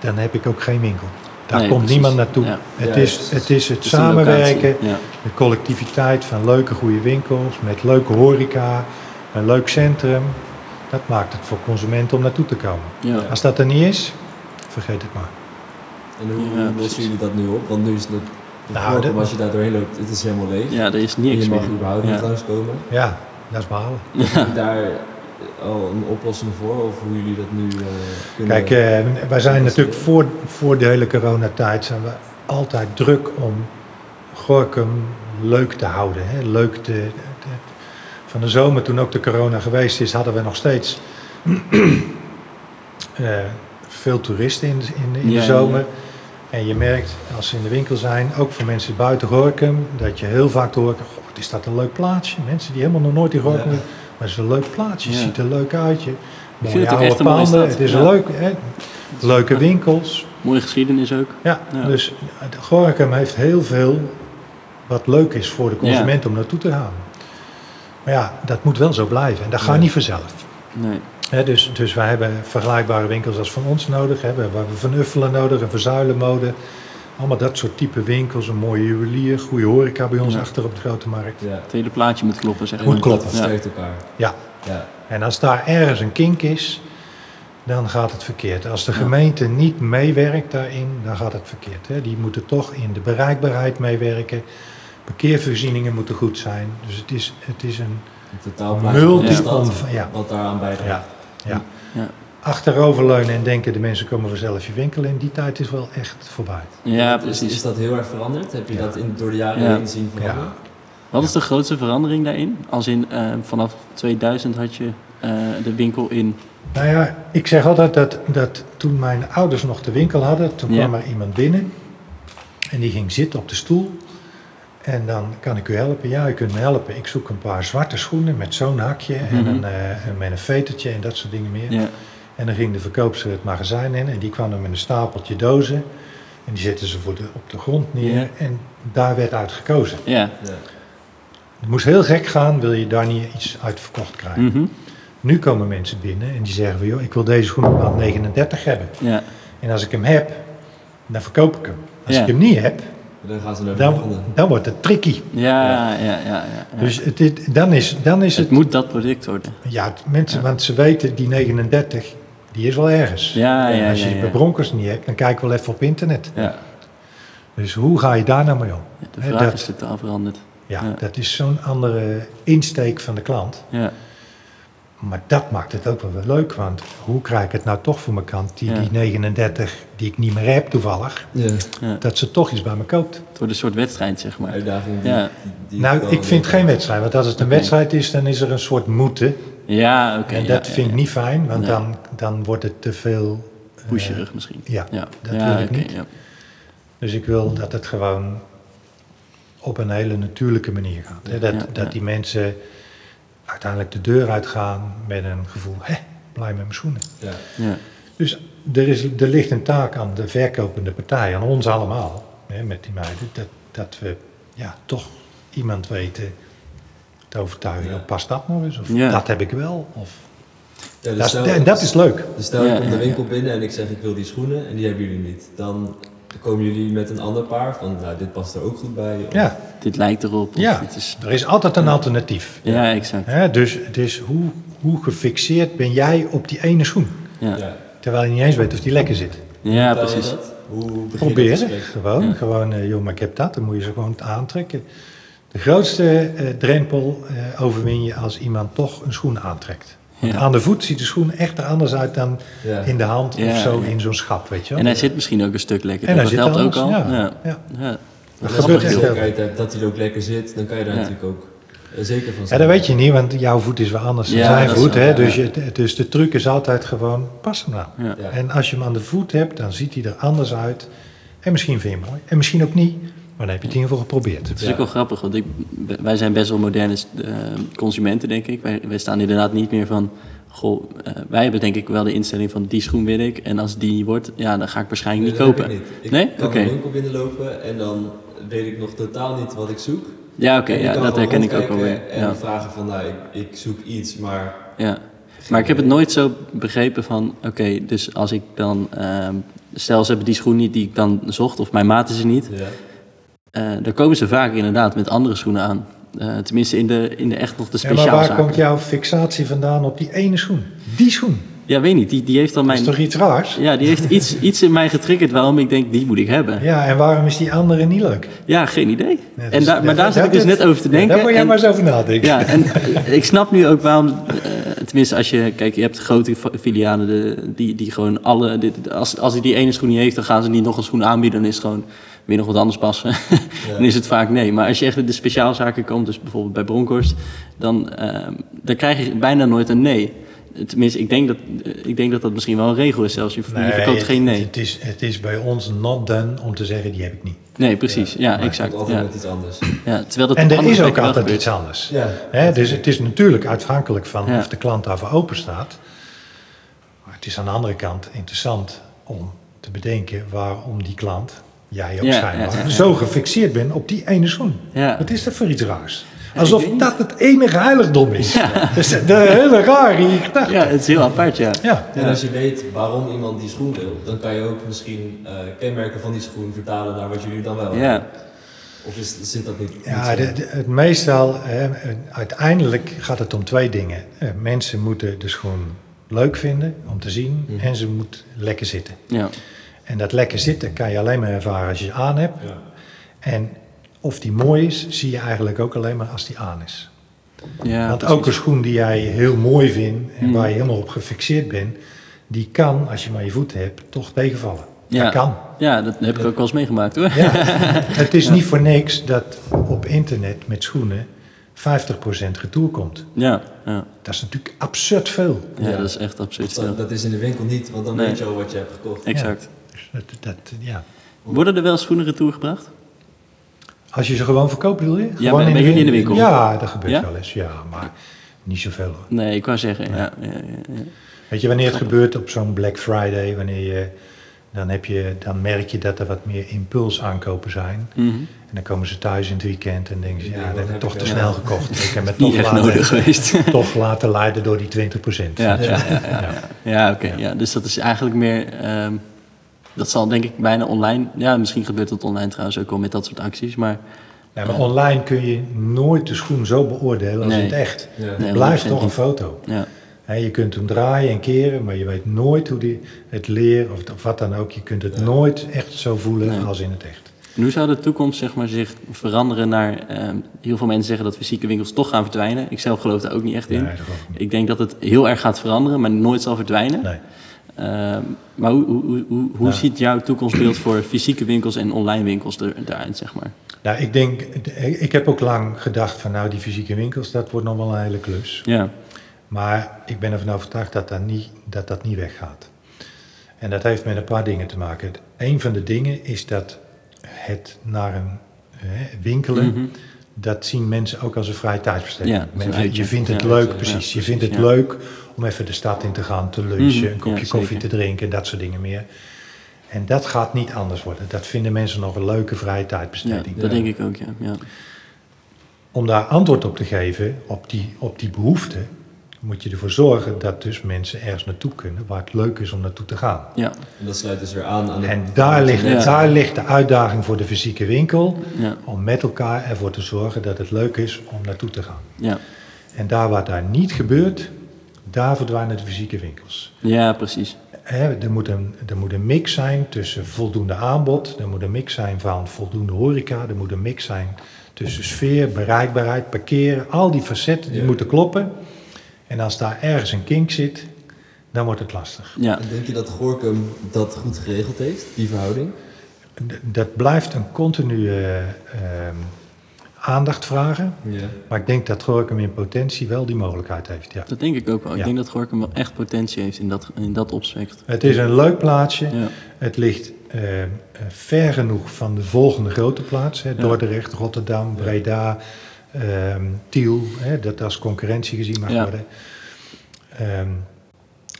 dan heb ik ook geen winkel. Daar Nee, komt precies. niemand naartoe. Ja. Het, Ja, is, het is het samenwerken. Ja. de collectiviteit van leuke, goede winkels, met leuke horeca, een leuk centrum. Dat maakt het voor consumenten om naartoe te komen. Ja. Als dat er niet is, vergeet het maar. En hoe, lossen jullie dat nu op? Want nu is het, Dat- als je daar doorheen loopt, het is helemaal leeg. ja, er is niks je mag meer. überhaupt niet Ja. langskomen. Ja, dat is behalen. Heb je daar al een oplossing voor? Of hoe jullie dat nu eh, kunnen... Kijk, eh, wij zijn natuurlijk voor, voor de hele coronatijd zijn we altijd druk om Gorkum leuk te houden. Hè? Leuk te, te- van de zomer, toen ook de corona geweest is, hadden we nog steeds eh, veel toeristen in, de- in, de- in Ja, de ja, zomer. En je merkt, als ze in de winkel zijn, ook voor mensen buiten Gorkum, dat je heel vaak hoort, "Goh, wat is dat een leuk plaatsje. Mensen die helemaal nog nooit in Gorkum, Ja. maar het is een leuk plaatsje, Ja. ziet er leuk uit. Je, mooie oude echt een mooie panden, het is Ja. leuk, hè, leuke winkels. Mooie geschiedenis ook. Ja, dus Gorkum heeft heel veel wat leuk is voor de consument om naartoe te gaan. Maar ja, dat moet wel zo blijven en dat gaat niet vanzelf. Nee. Hè, dus, dus wij hebben vergelijkbare winkels als van ons nodig. Hè. We hebben Van Uffelen nodig, een Verzuilenmode. Allemaal dat soort type winkels. Een mooie juwelier, goede horeca bij ons Ja. achter op de Grote Markt. Ja. Het hele plaatje moet kloppen, zeg En Moet maar. kloppen. Versterkt elkaar. Ja, Ja. en als daar ergens een kink is, dan gaat het verkeerd. Als de Ja. gemeente niet meewerkt daarin, dan gaat het verkeerd. Hè. Die moeten toch in de bereikbaarheid meewerken. Parkeervoorzieningen moeten goed zijn. Dus het is, het is een totaalplaatje Multi- ja. wat daaraan bijdraagt. Ja, ja. Achteroverleunen en denken de mensen komen vanzelf je winkel in. Die tijd is wel echt voorbij. Ja, Is, precies. is dat heel erg veranderd? Heb je Ja. dat in, door de jaren Ja. heen zien veranderen? Ja. Wat is de grootste verandering daarin? Als in eh, vanaf 2000 had je eh, de winkel in. Nou ja, ik zeg altijd dat, dat toen mijn ouders nog de winkel hadden, toen Ja. kwam er iemand binnen en die ging zitten op de stoel. En dan kan ik u helpen. Ja, u kunt me helpen. Ik zoek een paar zwarte schoenen met zo'n hakje en Mhm. een, eh, en met een vetertje en dat soort dingen meer. Ja, En dan ging de verkoopster het magazijn in en die kwam dan met een stapeltje dozen. En die zetten ze voor de, op de grond neer Ja. en daar werd uit gekozen. ja. Ja. Het moest heel gek gaan, wil je daar niet iets uit verkocht krijgen. Mhm. Nu komen mensen binnen en die zeggen van, joh, ik wil deze schoen op maat 39 hebben. ja. En als ik hem heb, dan verkoop ik hem. Als Ja. ik hem niet heb, Dan gaan ze naar de dan, volgende. dan wordt het tricky. Ja, ja, ja, ja, ja. Dus het, dan is, dan is het het... moet dat product worden. Ja, het- mensen, Ja. want ze weten, die 39, die is wel ergens. Ja, ja, als je ja. die bij. Broncos niet hebt, dan kijk wel even op internet. Ja, Dus hoe ga je daar nou mee om? De Hè, vraag dat- is totaal veranderd. Ja, Ja. dat is zo'n andere insteek van de klant. Ja, Maar dat maakt het ook wel weer leuk, want hoe krijg ik het nou toch voor mijn kant, die, Ja. die 39 die ik niet meer heb toevallig, Ja. ja. dat ze toch iets bij me koopt. Het wordt een soort wedstrijd, zeg maar. Uitdaging die, Ja. die, die nou, ik vind geen wedstrijd, want als het een wedstrijd is, dan is er een soort moeten. Ja, oké. en dat ja, vind ik ja. niet fijn, want Nee. dan, dan wordt het te veel... eh, Pusherig misschien. ja, Ja, dat ja, wil ik niet. ja. Dus ik wil dat het gewoon op een hele natuurlijke manier gaat. Hè? Dat, Ja, dat die mensen uiteindelijk de deur uitgaan met een gevoel, hè, blij met mijn schoenen. Ja. Ja. Dus er, is, er ligt een taak aan de verkopende partij, aan ons allemaal, hè, met die meiden, dat, dat we ja, toch iemand weten te overtuigen. Ja. Past dat nog eens? Of Ja. dat heb ik wel? Of, Ja, dus dat, is, stel- en dat is leuk. Dus stel ik kom de ja, winkel binnen en ik zeg ik wil die schoenen en die hebben jullie niet. Dan komen jullie met een ander paar van nou dit past er ook goed bij. Of- Ja, Dit lijkt erop. Of ja. Dit is... er is altijd een alternatief. Ja, exact. Hè, dus dus hoe, hoe gefixeerd ben jij op die ene schoen? Ja, Ja. Terwijl je niet eens weet of die lekker zit. ja precies. dat? Hoe Proberen, gewoon. Ja. Gewoon, eh, joh, maar ik heb dat, dan moet je ze gewoon aantrekken. De grootste eh, drempel eh, overwin je als iemand toch een schoen aantrekt. Want Ja. aan de voet ziet de schoen echt er anders uit dan Ja. in de hand Ja, of zo ja. in zo'n schap, weet je wel. En hij zit misschien ook een stuk lekker. En hij dat zit helpt ook al. ja. Ja. Ja. Ja. Dat Als gebeurt je zekerheid hebt dat hij er ook lekker zit, dan kan je daar Ja. natuurlijk ook eh, zeker van Ja, zijn. dat weet je niet, want jouw voet is wel anders dan Ja, zijn voet. wel, Hè? ja. Dus, je, dus de truc is altijd gewoon, pas hem nou. Ja. Ja. En als je hem aan de voet hebt, dan ziet hij er anders uit. En misschien vind je hem mooi. En misschien ook niet, maar dan heb je het in ieder geval geprobeerd. Het is Ja. ook wel grappig, want ik, wij zijn best wel moderne eh, consumenten, denk ik. Wij, wij staan inderdaad niet meer van... Goh, eh, wij hebben denk ik wel de instelling van die schoen wil ik. En als die niet wordt, ja, dan ga ik waarschijnlijk Nee, niet dat kopen. heb ik niet. Ik Nee? kan Oké. een winkel binnenlopen en dan weet ik nog totaal niet wat ik zoek. Ja, oké, ja, dat herken ik ook wel weer. En Ja, vragen van, nou, ik, ik zoek iets, maar... ja. Maar ik heb het nooit zo begrepen van... Oké, dus als ik dan... ehm, stel, ze hebben die schoen niet die ik dan zocht, of mijn maat is er niet. Ja. Eh, dan komen ze vaak inderdaad met andere schoenen aan. Eh, tenminste, in de, in de echt nog de Ja, maar waar komt jouw fixatie vandaan op die ene schoen? Die schoen. Ja, weet niet. Die, die heeft dan Dat is mijn... toch iets raars? Ja, die heeft iets, iets in mij getriggerd waarom ik denk, die moet ik hebben. Ja, en waarom is die andere niet leuk? Ja, geen idee. Nee, en dus daar, maar daar zit ik dus net over te Ja, denken. Daar moet jij En- maar eens over nadenken. ja, en ik snap nu ook waarom, eh, tenminste als je, kijk, je hebt grote fi- filialen de, die, die gewoon alle, dit- als, als hij die ene schoen niet heeft, dan gaan ze niet nog een schoen aanbieden, dan is het gewoon weer nog wat anders passen. dan is het vaak nee. Maar als je echt in de speciaalzaken komt, dus bijvoorbeeld bij Bronkhorst, dan, eh, dan krijg je bijna nooit een nee. Tenminste, ik denk dat, eh, ik denk dat dat misschien wel een regel is zelfs. Je, je verkoopt het, geen nee. Het is, het is bij ons not done om te zeggen, die heb ik niet. Nee, precies. Ja, Maar het exact. altijd Ja. met iets anders. Ja, terwijl dat En er is ook altijd iets anders. Ja. Hè, dus het is natuurlijk afhankelijk van Ja. of de klant daarvoor open staat. Maar het is aan de andere kant interessant om te bedenken waarom die klant, jij ook Ja, schijnbaar, ja, ja, ja. zo gefixeerd bent op die ene schoen. Ja. Wat is dat voor iets raars? Alsof dat het enige heiligdom is. Dat is de hele rare gedachte. Ja, het is heel apart, ja. Ja. En als je weet waarom iemand die schoen wil, dan kan je ook misschien eh, kenmerken van die schoen vertalen naar wat jullie dan wel Ja, hebben. Of is, zit dat niet? Ja, de, de- het meestal, hè, uiteindelijk gaat het om twee dingen. Eh, mensen moeten de schoen leuk vinden om te zien Mhm. en ze moet lekker zitten. ja. En dat lekker zitten kan je alleen maar ervaren als je aan hebt. Ja. En of die mooi is, zie je eigenlijk ook alleen maar als die aan is. ja Want precies. ook een schoen die jij heel mooi vindt en Mhm. waar je helemaal op gefixeerd bent, die kan, als je maar je voet hebt, toch tegenvallen. Ja. Dat kan. Ja, dat heb ik ook wel eens meegemaakt hoor. Ja. Het is niet voor niks dat op internet met schoenen 50% retour komt. Ja, ja. Dat is natuurlijk absurd veel. ja, Ja. dat is echt absurd Dat, stil. dat is in de winkel niet, want dan Nee. weet je al wat je hebt gekocht. Exact. Dat, dat, ja. Worden er wel schoenen retour gebracht? Als je ze gewoon verkoopt, wil je? Gewoon bij jullie in de winkel? Ja, dat gebeurt Ja? wel eens. Ja, maar niet zoveel hoor. Nee, ik wou zeggen, ja. ja, ja, ja. Weet je wanneer het gebeurt op zo'n Black Friday? Wanneer je, dan, heb je, dan merk je dat er wat meer impuls aankopen zijn. Mhm. En dan komen ze thuis in het weekend en denken ze, ja, Ja, dat heb ik heb toch te snel gekocht. Ik heb me Niet toch echt laten, nodig geweest. toch laten leiden door die 20%. Ja, ja, ja, ja, ja, oké. ja. Dus dat is eigenlijk meer... ehm, dat zal denk ik bijna online... Ja, misschien gebeurt dat online trouwens ook wel met dat soort acties, maar... Nee, maar online kun je nooit de schoen zo beoordelen als Nee. in het echt. Ja. Nee, Het blijft 100% toch een foto. Ja, Hè, je kunt hem draaien en keren, maar je weet nooit hoe die, het leer of, of wat dan ook, je kunt het Ja. nooit echt zo voelen Nee. als in het echt. En hoe zou de toekomst zeg maar, zich veranderen naar... ehm, heel veel mensen zeggen dat fysieke winkels toch gaan verdwijnen. Ik zelf geloof daar ook niet echt in. Nee, dat geloof ik niet. Ik denk dat het heel erg gaat veranderen, maar nooit zal verdwijnen. Ehm, maar hoe, hoe, hoe, hoe, Ja. ziet jouw toekomstbeeld voor fysieke winkels en online winkels er, eruit, zeg maar? Nou, ik denk, ik heb ook lang gedacht van nou die fysieke winkels, dat wordt nog wel een hele klus. Ja, Maar ik ben ervan overtuigd dat dat niet, dat, dat niet weggaat. En dat heeft met een paar dingen te maken. Een van de dingen is dat het naar een hè, winkelen, Mhm. dat zien mensen ook als een vrije tijdsbesteding. Ja, mensen, je vindt het Ja, leuk, ja, precies. Je vindt het leuk om even de stad in te gaan, te lunchen, Mhm, een kopje ja, koffie te drinken en dat soort dingen meer. En dat gaat niet anders worden. Dat vinden mensen nog een leuke vrije ja tijdbesteding. dat denk ik ook, ja. ja. Om daar antwoord op te geven, op die, op die behoefte, moet je ervoor zorgen dat dus mensen ergens naartoe kunnen waar het leuk is om naartoe te gaan. Ja, En dat sluit dus weer aan aan de... En daar ligt, Ja. daar ligt de uitdaging voor de fysieke winkel, ja, om met elkaar ervoor te zorgen dat het leuk is om naartoe te gaan. ja. En daar waar daar niet gebeurt, daar verdwijnen de fysieke winkels. ja precies. Hè, er, moet een, er moet een mix zijn tussen voldoende aanbod, er moet een mix zijn van voldoende horeca, er moet een mix zijn tussen sfeer, bereikbaarheid, parkeren, al die facetten die Ja. moeten kloppen. En als daar ergens een kink zit, dan wordt het lastig. Ja, En denk je dat Gorkum dat goed geregeld heeft, die verhouding? D- Dat blijft een continue ehm, aandacht vragen, Ja. maar ik denk dat Gorkum in potentie wel die mogelijkheid heeft. Ja. dat denk ik ook wel. Ik denk dat Gorkum wel echt potentie heeft in dat, in dat opzicht. Het is een leuk plaatsje. Ja, Het ligt eh, eh, ver genoeg van de volgende grote plaatsen. hè, Dordrecht, Rotterdam, Breda, ehm, Tiel. Hè, dat als concurrentie gezien mag Ja. worden. Ehm,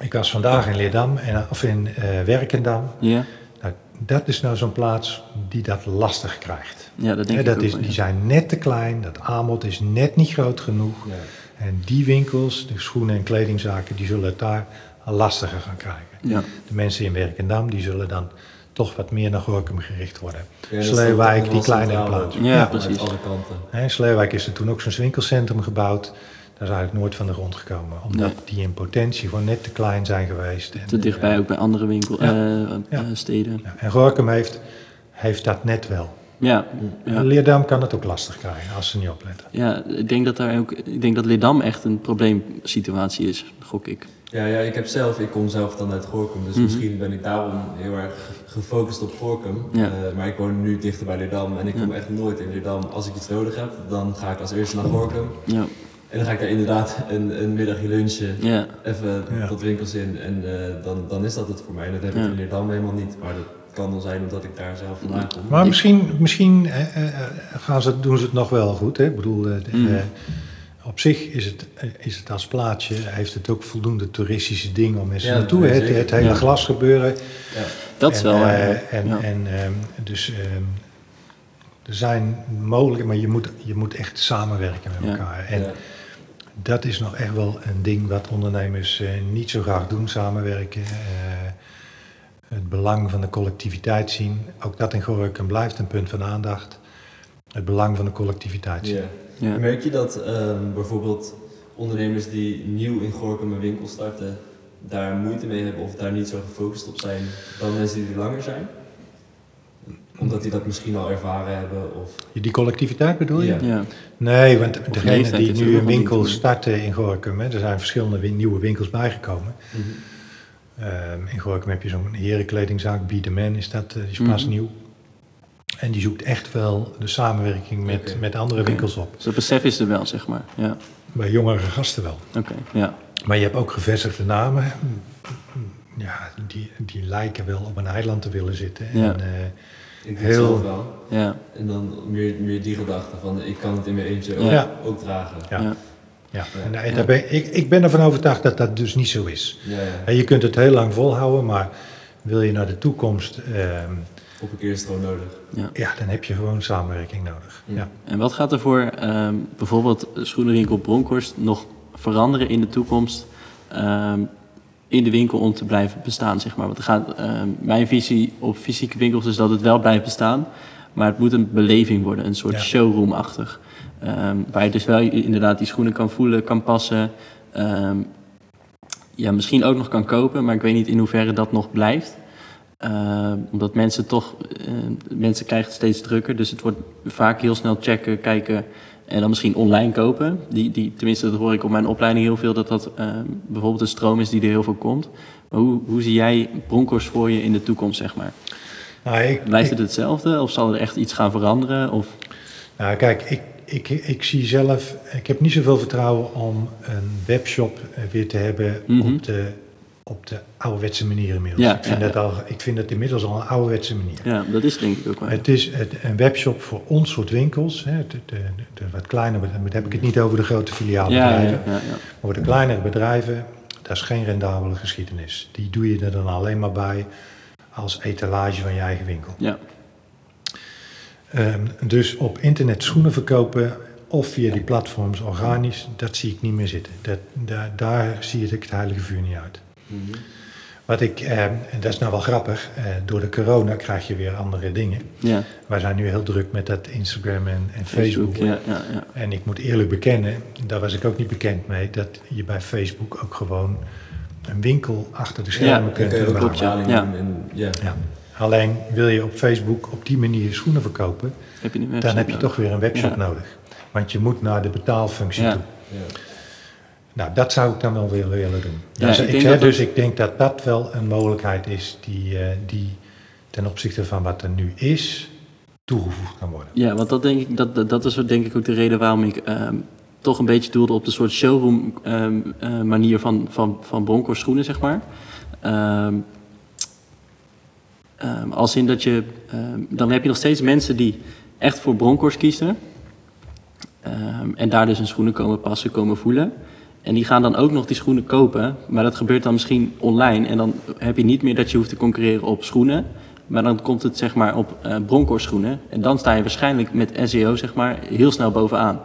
ik was vandaag in Leerdam, en, of in eh, Werkendam. ja, Nou, dat is nou zo'n plaats die dat lastig krijgt. Ja dat denk Hè, ik dat ook is, die ja. zijn net te klein, dat aanbod is net niet groot genoeg. Ja. En die winkels, de schoenen- en kledingzaken, die zullen het daar lastiger gaan krijgen. Ja, De mensen in Werkendam, die zullen dan toch wat meer naar Gorkum gericht worden. Ja, die kleinere centraal plaats. Ja, Ja, precies. Alle kanten. Is er toen ook zo'n winkelcentrum gebouwd. Dat is eigenlijk nooit van de grond gekomen. Omdat Nee. die in potentie gewoon net te klein zijn geweest. En, te dichtbij ook bij andere winkel, Ja. eh, eh, Ja. steden. ja, en Gorkum heeft, heeft dat net wel. Ja, ja. Leerdam kan het ook lastig krijgen als ze niet opletten. Ja, ik denk dat daar ook, ik denk dat Leerdam echt een probleemsituatie is, gok ik. Ja, ja, ik heb zelf, ik kom zelf dan uit Gorkum, dus Mhm. misschien ben ik daarom heel erg gefocust op Gorkum. Ja. Eh, maar ik woon nu dichter bij Leerdam en ik kom echt nooit in Leerdam. Als ik iets nodig heb, dan ga ik als eerste naar Gorkum. Ja, En dan ga ik daar inderdaad een, een middagje lunchen, ja, even Ja. tot winkels in en eh, dan, dan is dat het voor mij. Dat heb Ja. ik in Leerdam helemaal niet, maar dat kan wel zijn omdat ik daar zelf vandaan kom. Maar misschien, misschien eh, eh, gaan ze, doen ze het nog wel goed. Hè? Ik bedoel, eh, Mm. eh, op zich is het, is het als plaatsje, heeft het ook voldoende toeristische dingen om mensen Ja, naartoe. hè. Het, het hele Ja. glasgebeuren. Ja. dat is wel eh, waar. ja. en, Ja. en ehm, dus ehm, er zijn mogelijkheden, maar je moet, je moet echt samenwerken met Ja. elkaar. En Ja. dat is nog echt wel een ding wat ondernemers eh, niet zo graag doen, samenwerken. eh, het belang van de collectiviteit zien. Ook dat in Gorkum blijft een punt van aandacht. Het belang van de collectiviteit zien. Merk je dat ehm, bijvoorbeeld ondernemers die nieuw in Gorkum een winkel starten, daar moeite mee hebben of daar niet zo gefocust op zijn dan mensen die er langer zijn? Omdat die dat misschien al ervaren hebben of... Die collectiviteit bedoel je? Ja. Nee, want Of degene die nu een winkel starten in Gorkum, hè, er zijn verschillende win- nieuwe winkels bijgekomen. Ehm, in Gorkum heb je zo'n herenkledingzaak, Be The Man is dat, eh, die is pas Mhm. nieuw. En die zoekt echt wel de samenwerking met, met andere winkels op. Dus dat besef is er wel, zeg maar. Ja, Bij jongere gasten wel. oké. Ja. Maar je hebt ook gevestigde namen. Ja, die, die lijken wel op een eiland te willen zitten. Ja. En, eh, Ik Heel- zelf wel. Ja, En dan meer, meer die gedachte van ik kan het in mijn eentje Ja. ook, ook dragen. ja. Ja. ja. En, eh, daar ben, ik, ik ben ervan overtuigd dat dat dus niet zo is. Ja, ja. En je kunt het heel lang volhouden, maar wil je naar de toekomst, ehm, Op een keer is het gewoon nodig. ja. ja, dan heb je gewoon samenwerking nodig. Ja. Ja. En wat gaat er voor ehm, bijvoorbeeld schoenenwinkel Bronkhorst nog veranderen in de toekomst ehm, in de winkel om te blijven bestaan, zeg maar? Want gaat, ehm, mijn visie op fysieke winkels is dat het wel blijft bestaan, maar het moet een beleving worden, een soort Ja. showroom-achtig. Ehm, waar je dus wel inderdaad die schoenen kan voelen, kan passen. ehm, ja, misschien ook nog kan kopen, maar ik weet niet in hoeverre dat nog blijft. Eh, omdat mensen toch, mensen krijgen het steeds drukker. Dus het wordt vaak heel snel checken, kijken en dan misschien online kopen. Die, die, tenminste, dat hoor ik op mijn opleiding heel veel, dat dat bijvoorbeeld een stroom is die er heel veel komt. Maar hoe, hoe zie jij Bronkhorst voor je in de toekomst, zeg maar? Nou, ik, Blijft ik- het hetzelfde of zal er echt iets gaan veranderen? Of, nou, kijk, ik, ik, ik zie zelf, ik heb niet zoveel vertrouwen om een webshop eh, weer te hebben Mhm. op, de, op de ouderwetse manier inmiddels. Ja, ik, vind ja, dat al, ik vind dat inmiddels al een ouderwetse manier. ja, dat is denk ik ook wel. Het is het, een webshop voor ons soort winkels. Hè, de, de, de wat kleinere, dan heb ik het niet over de grote filiaalbedrijven. ja, ja. Maar voor de kleinere bedrijven, dat is geen rendabele geschiedenis. Die doe je er dan alleen maar bij als etalage van je eigen winkel. ja. Ehm, dus op internet schoenen verkopen of via die platforms organisch, dat zie ik niet meer zitten. Dat, daar, daar zie ik het heilige vuur niet uit. Mhm. Wat ik, ehm, en dat is nou wel grappig, eh, door de corona krijg je weer andere dingen. ja. Wij zijn nu heel druk met dat Instagram en, en Facebook. Ja, ja, ja. En ik moet eerlijk bekennen, daar was ik ook niet bekend mee, dat je bij Facebook ook gewoon een winkel achter de schermen Ja, kunt ook bewaren. klopt, ja. Ja. Alleen wil je op Facebook op die manier schoenen verkopen, Heb je dan heb je nodig? toch weer een webshop Ja. nodig. Want je moet naar de betaalfunctie Ja. toe. Ja. Nou, dat zou ik dan wel willen, willen doen. Ja, dus ik dus dat- ik denk dat dat wel een mogelijkheid is die, eh, die ten opzichte van wat er nu is, toegevoegd kan worden. Ja, want dat, denk ik, dat, dat, is denk ik ook de reden waarom ik ehm, toch een beetje doelde op de soort showroom ehm, eh, manier van, van, van Bronkhorst schoenen, zeg maar. Ehm, ehm, als in dat je, ehm, dan heb je nog steeds mensen die echt voor Bronkhorst kiezen. Ehm, en daar dus hun schoenen komen passen, komen voelen. En die gaan dan ook nog die schoenen kopen. Maar dat gebeurt dan misschien online. En dan heb je niet meer dat je hoeft te concurreren op schoenen. Maar dan komt het zeg maar op Bronkhorst schoenen. En dan sta je waarschijnlijk met SEO zeg maar heel snel bovenaan.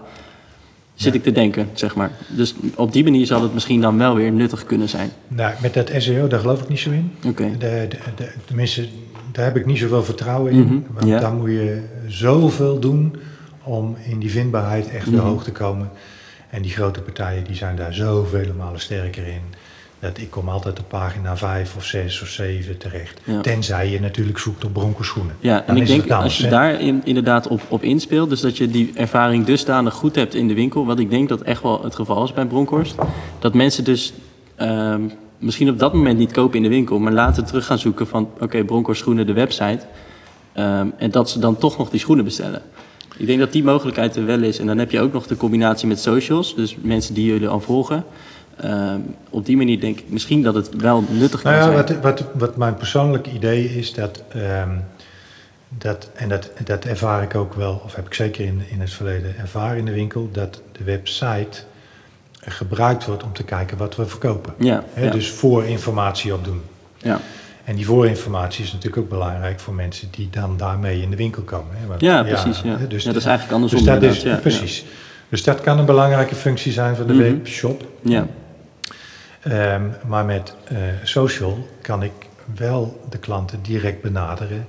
Zit ik te denken, zeg maar. Dus op die manier zal het misschien dan wel weer nuttig kunnen zijn. Nou, met dat SEO, daar geloof ik niet zo in. Oké. De, de, de- tenminste, daar heb ik niet zoveel vertrouwen in. Mhm, Want ja. daar moet je zoveel doen om in die vindbaarheid echt weer Mhm. hoog te komen. En die grote partijen die zijn daar zoveel malen sterker in. Dat ik kom altijd op pagina 5 of 6 of 7 terecht. Ja. Tenzij je natuurlijk zoekt op bronkenschoenen. Ja, en Dan ik denk anders, als je daar in, inderdaad op, op inspeelt, dus dat je die ervaring dusdanig goed hebt in de winkel, wat ik denk dat echt wel het geval is bij Bronkhorst, dat mensen dus ehm, misschien op dat moment niet kopen in de winkel, maar later terug gaan zoeken van oké, Bronkhorst schoenen, de website, ehm, en dat ze dan toch nog die schoenen bestellen. Ik denk dat die mogelijkheid er wel is. En dan heb je ook nog de combinatie met socials, dus mensen die jullie al volgen. Ehm, op die manier denk ik misschien dat het wel nuttig kan Nou ja, zijn. wat, wat, wat mijn persoonlijke idee is dat, ehm, dat en dat, dat ervaar ik ook wel, of heb ik zeker in, in het verleden ervaren in de winkel, dat de website gebruikt wordt om te kijken wat we verkopen. Ja, Hè, ja, Dus voorinformatie opdoen. ja. En die voorinformatie is natuurlijk ook belangrijk voor mensen die dan daarmee in de winkel komen. Hè? Want, ja, precies. Ja. Dus, dat is eigenlijk andersom. dus dat is, precies. Dus dat kan een belangrijke functie zijn van de Mhm. webshop. Ja, Ehm, maar met eh, social kan ik wel de klanten direct benaderen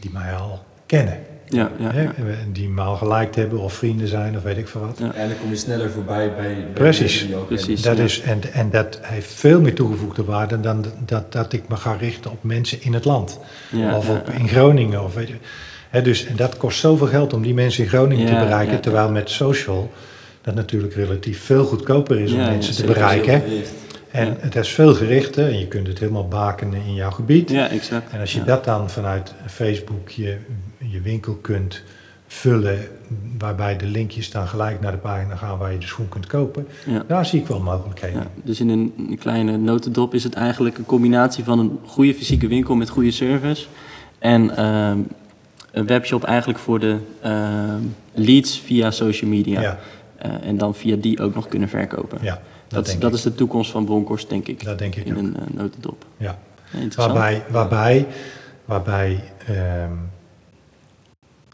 die mij al kennen. ja, ja. Die me al geliked hebben of vrienden zijn of weet ik veel wat. Ja. En dan kom je sneller voorbij bij, bij Precies. Precies. Dat ja. is, en, en dat heeft veel meer toegevoegde waarde dan dat, dat ik me ga richten op mensen in het land. Ja, of ja, op, ja. in Groningen. Of weet je. Hè, dus, en dat kost zoveel geld om die mensen in Groningen Ja, te bereiken. ja. Terwijl met social dat natuurlijk relatief veel goedkoper is om mensen te bereiken. En Ja. het is veel gerichter en je kunt het helemaal bakenen in jouw gebied. Ja, exact. En als je ja. dat dan vanuit Facebook je, je winkel kunt vullen, waarbij de linkjes dan gelijk naar de pagina gaan waar je de schoen kunt kopen, Ja. daar zie ik wel mogelijkheden. Ja, dus in een, kleine notendop is het eigenlijk een combinatie van een goede fysieke winkel met goede service en ehm, een webshop eigenlijk voor de ehm, leads via social media. Ja, Eh, en dan via die ook nog kunnen verkopen. ja, dat, dat is, dat de toekomst van Bronkhorst, denk ik. Dat denk ik in ook. een eh, notendop. Ja. Waarbij, waarbij, waarbij ehm,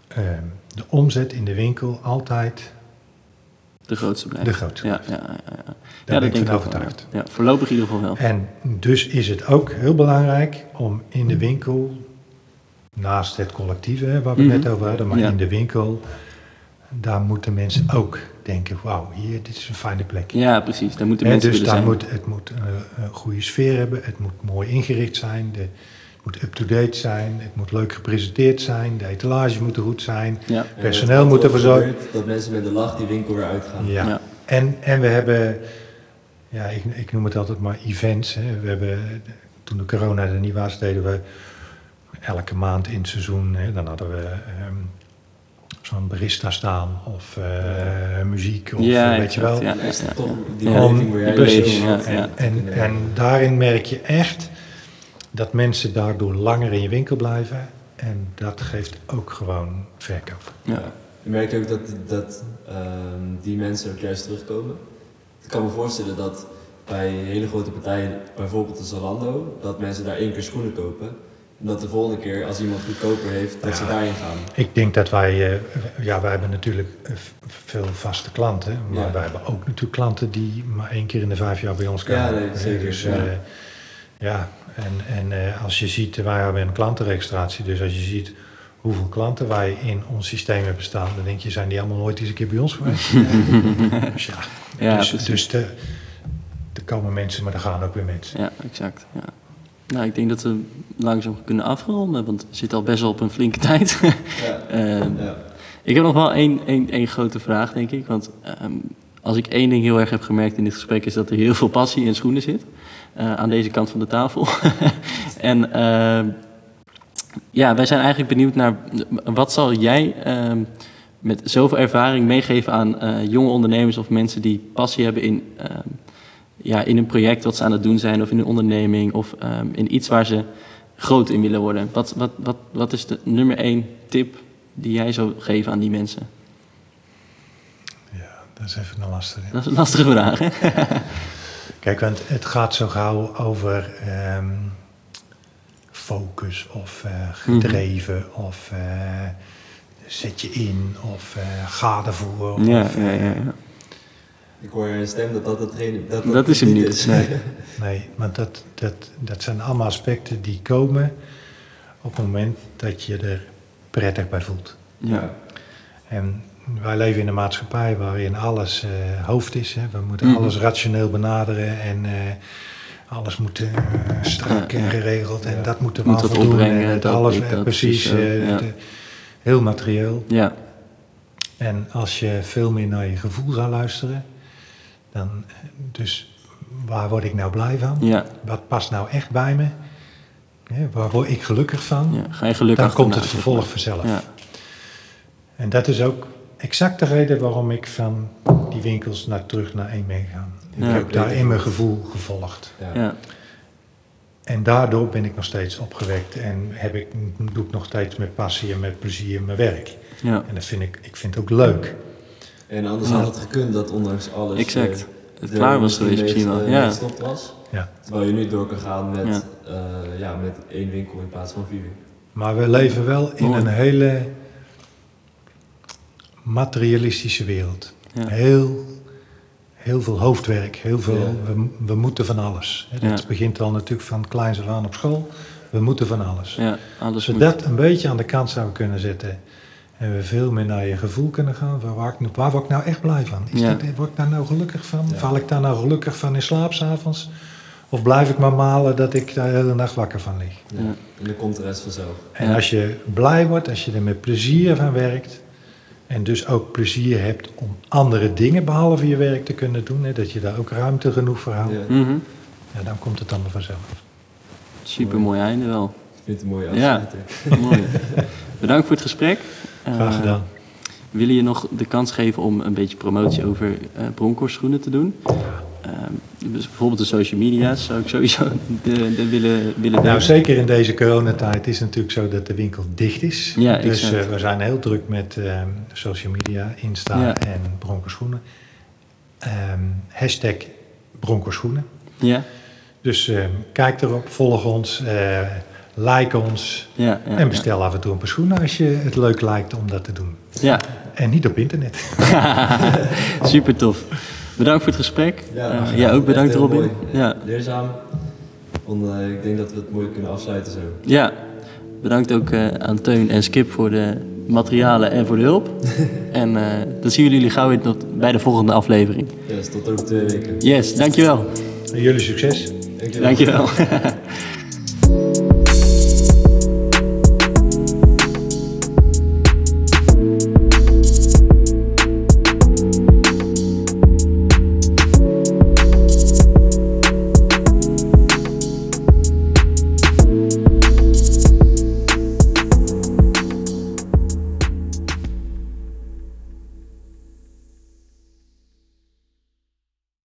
ehm, de omzet in de winkel altijd de grootste blijft. de grootste blijft. ja, ja, ja. ja, Daar dat ben ik van wel, overtuigd. Ja, voorlopig in ieder geval wel. En dus is het ook heel belangrijk om in de winkel, naast het collectieve waar we het Mhm. net over hadden, maar in de winkel, daar moeten mensen ook denken, wauw, hier, dit is een fijne plek. Ja, precies. Daar moeten mensen dus willen daar zijn. moet, het moet eh, een goede sfeer hebben, het moet mooi ingericht zijn, de, moet up-to-date zijn, het moet leuk gepresenteerd zijn, de etalages moeten goed zijn. Ja. En Personeel moet er verzorgd- gebeurt, Dat mensen met de lach die winkel weer uitgaan. Ja. Ja. En, en we hebben, ja, ik, ik noem het altijd maar events. Hè. We hebben, toen de corona er niet was, deden we elke maand in het seizoen, hè, dan hadden we ehm, zo'n barista staan of eh, muziek of Ja, eh, weet je wel. Ja, is ja, toch ja. die Ja. beleving waar Precies. Ja, ja. hebt. En, en daarin merk je echt dat mensen daardoor langer in je winkel blijven. En dat geeft ook gewoon verkoop. Ja. Je merkt ook dat, dat ehm, die mensen ook juist terugkomen. Ik kan me voorstellen dat bij hele grote partijen, bijvoorbeeld de Zalando, dat mensen daar één keer schoenen kopen. Dat de volgende keer, als iemand goedkoper heeft, dat ze daarin gaan. Ik denk dat wij, eh, ja, wij hebben natuurlijk eh, veel vaste klanten. Maar Ja. wij hebben ook natuurlijk klanten die maar één keer in de vijf jaar bij ons komen. Ja, nee, zeker, Dus, ja. eh, ja, en, en eh, als je ziet, wij hebben een klantenregistratie. Dus als je ziet hoeveel klanten wij in ons systeem hebben staan, dan denk je, zijn die allemaal nooit eens een keer bij ons geweest? dus ja, Ja, dus, dus de, er komen mensen, maar er gaan ook weer mensen. Ja, exact. Ja. Nou, ik denk dat we langzaam kunnen afronden, want we zitten al best wel op een flinke tijd. Ja. Ehm, Ja. Ik heb nog wel één, één, één grote vraag, denk ik. Want ehm, als ik één ding heel erg heb gemerkt in dit gesprek, is dat er heel veel passie in schoenen zit. eh, aan deze kant van de tafel. en ehm, ja, wij zijn eigenlijk benieuwd naar wat zal jij ehm, met zoveel ervaring meegeven aan eh, jonge ondernemers of mensen die passie hebben in, ja, in een project wat ze aan het doen zijn, of in een onderneming, of ehm, in iets waar ze groot in willen worden. Wat, wat, wat, wat is de nummer één tip die jij zou geven aan die mensen? Ja, dat is even een lastige. Dat is een lastige vraag, hè? Kijk, want het gaat zo gauw over ehm, focus of eh, gedreven of eh, zet je in of eh, ga ervoor. Ja, of, ja, ja, ja. Ik hoor in je stem dat dat hetgene dat, Dat is hem niet. Nee. Nee, want dat, dat, dat zijn allemaal aspecten die komen op het moment dat je er prettig bij voelt. Ja. En wij leven in een maatschappij waarin alles eh, hoofd is. Hè. We moeten Mhm. alles rationeel benaderen en eh, alles moet eh, strak en ja. geregeld en Ja. dat moeten we Moet opbrengen, en dat, alles, dat, precies, zo, eh, ja. de- heel materieel. Ja. En als je veel meer naar je gevoel zou luisteren, dan, dus waar word ik nou blij van? Ja. Wat past nou echt bij me? Hè, waar word ik gelukkig van? ja. Ga je geluk dan komt het vervolg vanzelf. Ja. En dat is ook exact de reden waarom ik van die winkels naar, terug naar één ben gegaan. Ik Ja. heb daar in mijn gevoel gevolgd. Ja. Ja. En daardoor ben ik nog steeds opgewekt en heb ik, doe ik nog steeds met passie en met plezier mijn werk. ja. En dat vind ik, ik vind het ook leuk. En anders Ja. had het gekund dat ondanks alles... Exact. eh, Het klaar was geweest misschien wel. eh, mee Ja. gestopt was. Ja. Terwijl je nu door kan gaan met, Ja. ja. ja, met één winkel in plaats van vier. Maar we leven wel in Mooi. een hele materialistische wereld. Ja. Heel, heel veel hoofdwerk, heel veel, Ja. we, we moeten van alles. Dat Ja. begint al natuurlijk van kleins af aan op school. We moeten van alles. ja. Alles Als we moet. dat een beetje aan de kant zouden kunnen zetten en we veel meer naar je gevoel kunnen gaan, waar, waar, ik- waar word ik nou echt blij van? Is Ja. dit, word ik daar nou gelukkig van? Ja. Val ik daar nou gelukkig van in slaap 's avonds? Of blijf ik maar malen dat ik daar de hele nacht wakker van lig? Ja. Ja. En dan komt de rest vanzelf. En Ja. als je blij wordt, als je er met plezier van werkt en dus ook plezier hebt om andere dingen behalve je werk te kunnen doen, hè, dat je daar ook ruimte genoeg voor houdt, Ja. Mhm. ja, dan komt het allemaal vanzelf. Super mooi einde wel. Ik vind het een mooie Ja. afsluiter. mooi. Bedankt voor het gesprek. Graag Eh, gedaan. Wil je nog de kans geven om een beetje promotie over eh Bronkhorst schoenen te doen? Ehm, dus bijvoorbeeld de social media's zou ik sowieso de, de willen, willen Nou, zeker in deze coronatijd is het natuurlijk zo dat de winkel dicht is. Ja, dus eh, we zijn heel druk met ehm, social media, Insta Ja. en Broncoschoenen. Ehm hashtag Broncoschoenen. Ja, Dus kijk erop, volg ons, like ons ja, ja. en bestel af en toe een paar schoenen als je het leuk lijkt om dat te doen. Ja, En niet op internet. super tof. Bedankt voor het gesprek. Ja, Eh, jij ook bedankt Echt heel Robin. mooi. Ja, Leerzaam. Want, eh, ik denk dat we het mooi kunnen afsluiten zo. ja. Bedankt ook eh, aan Teun en Skip voor de materialen en voor de hulp. en eh, dan zien we jullie gauw weer tot, bij de volgende aflevering. Yes, tot over twee weken. Yes, dankjewel. En jullie succes. Dankjewel. Dankjewel.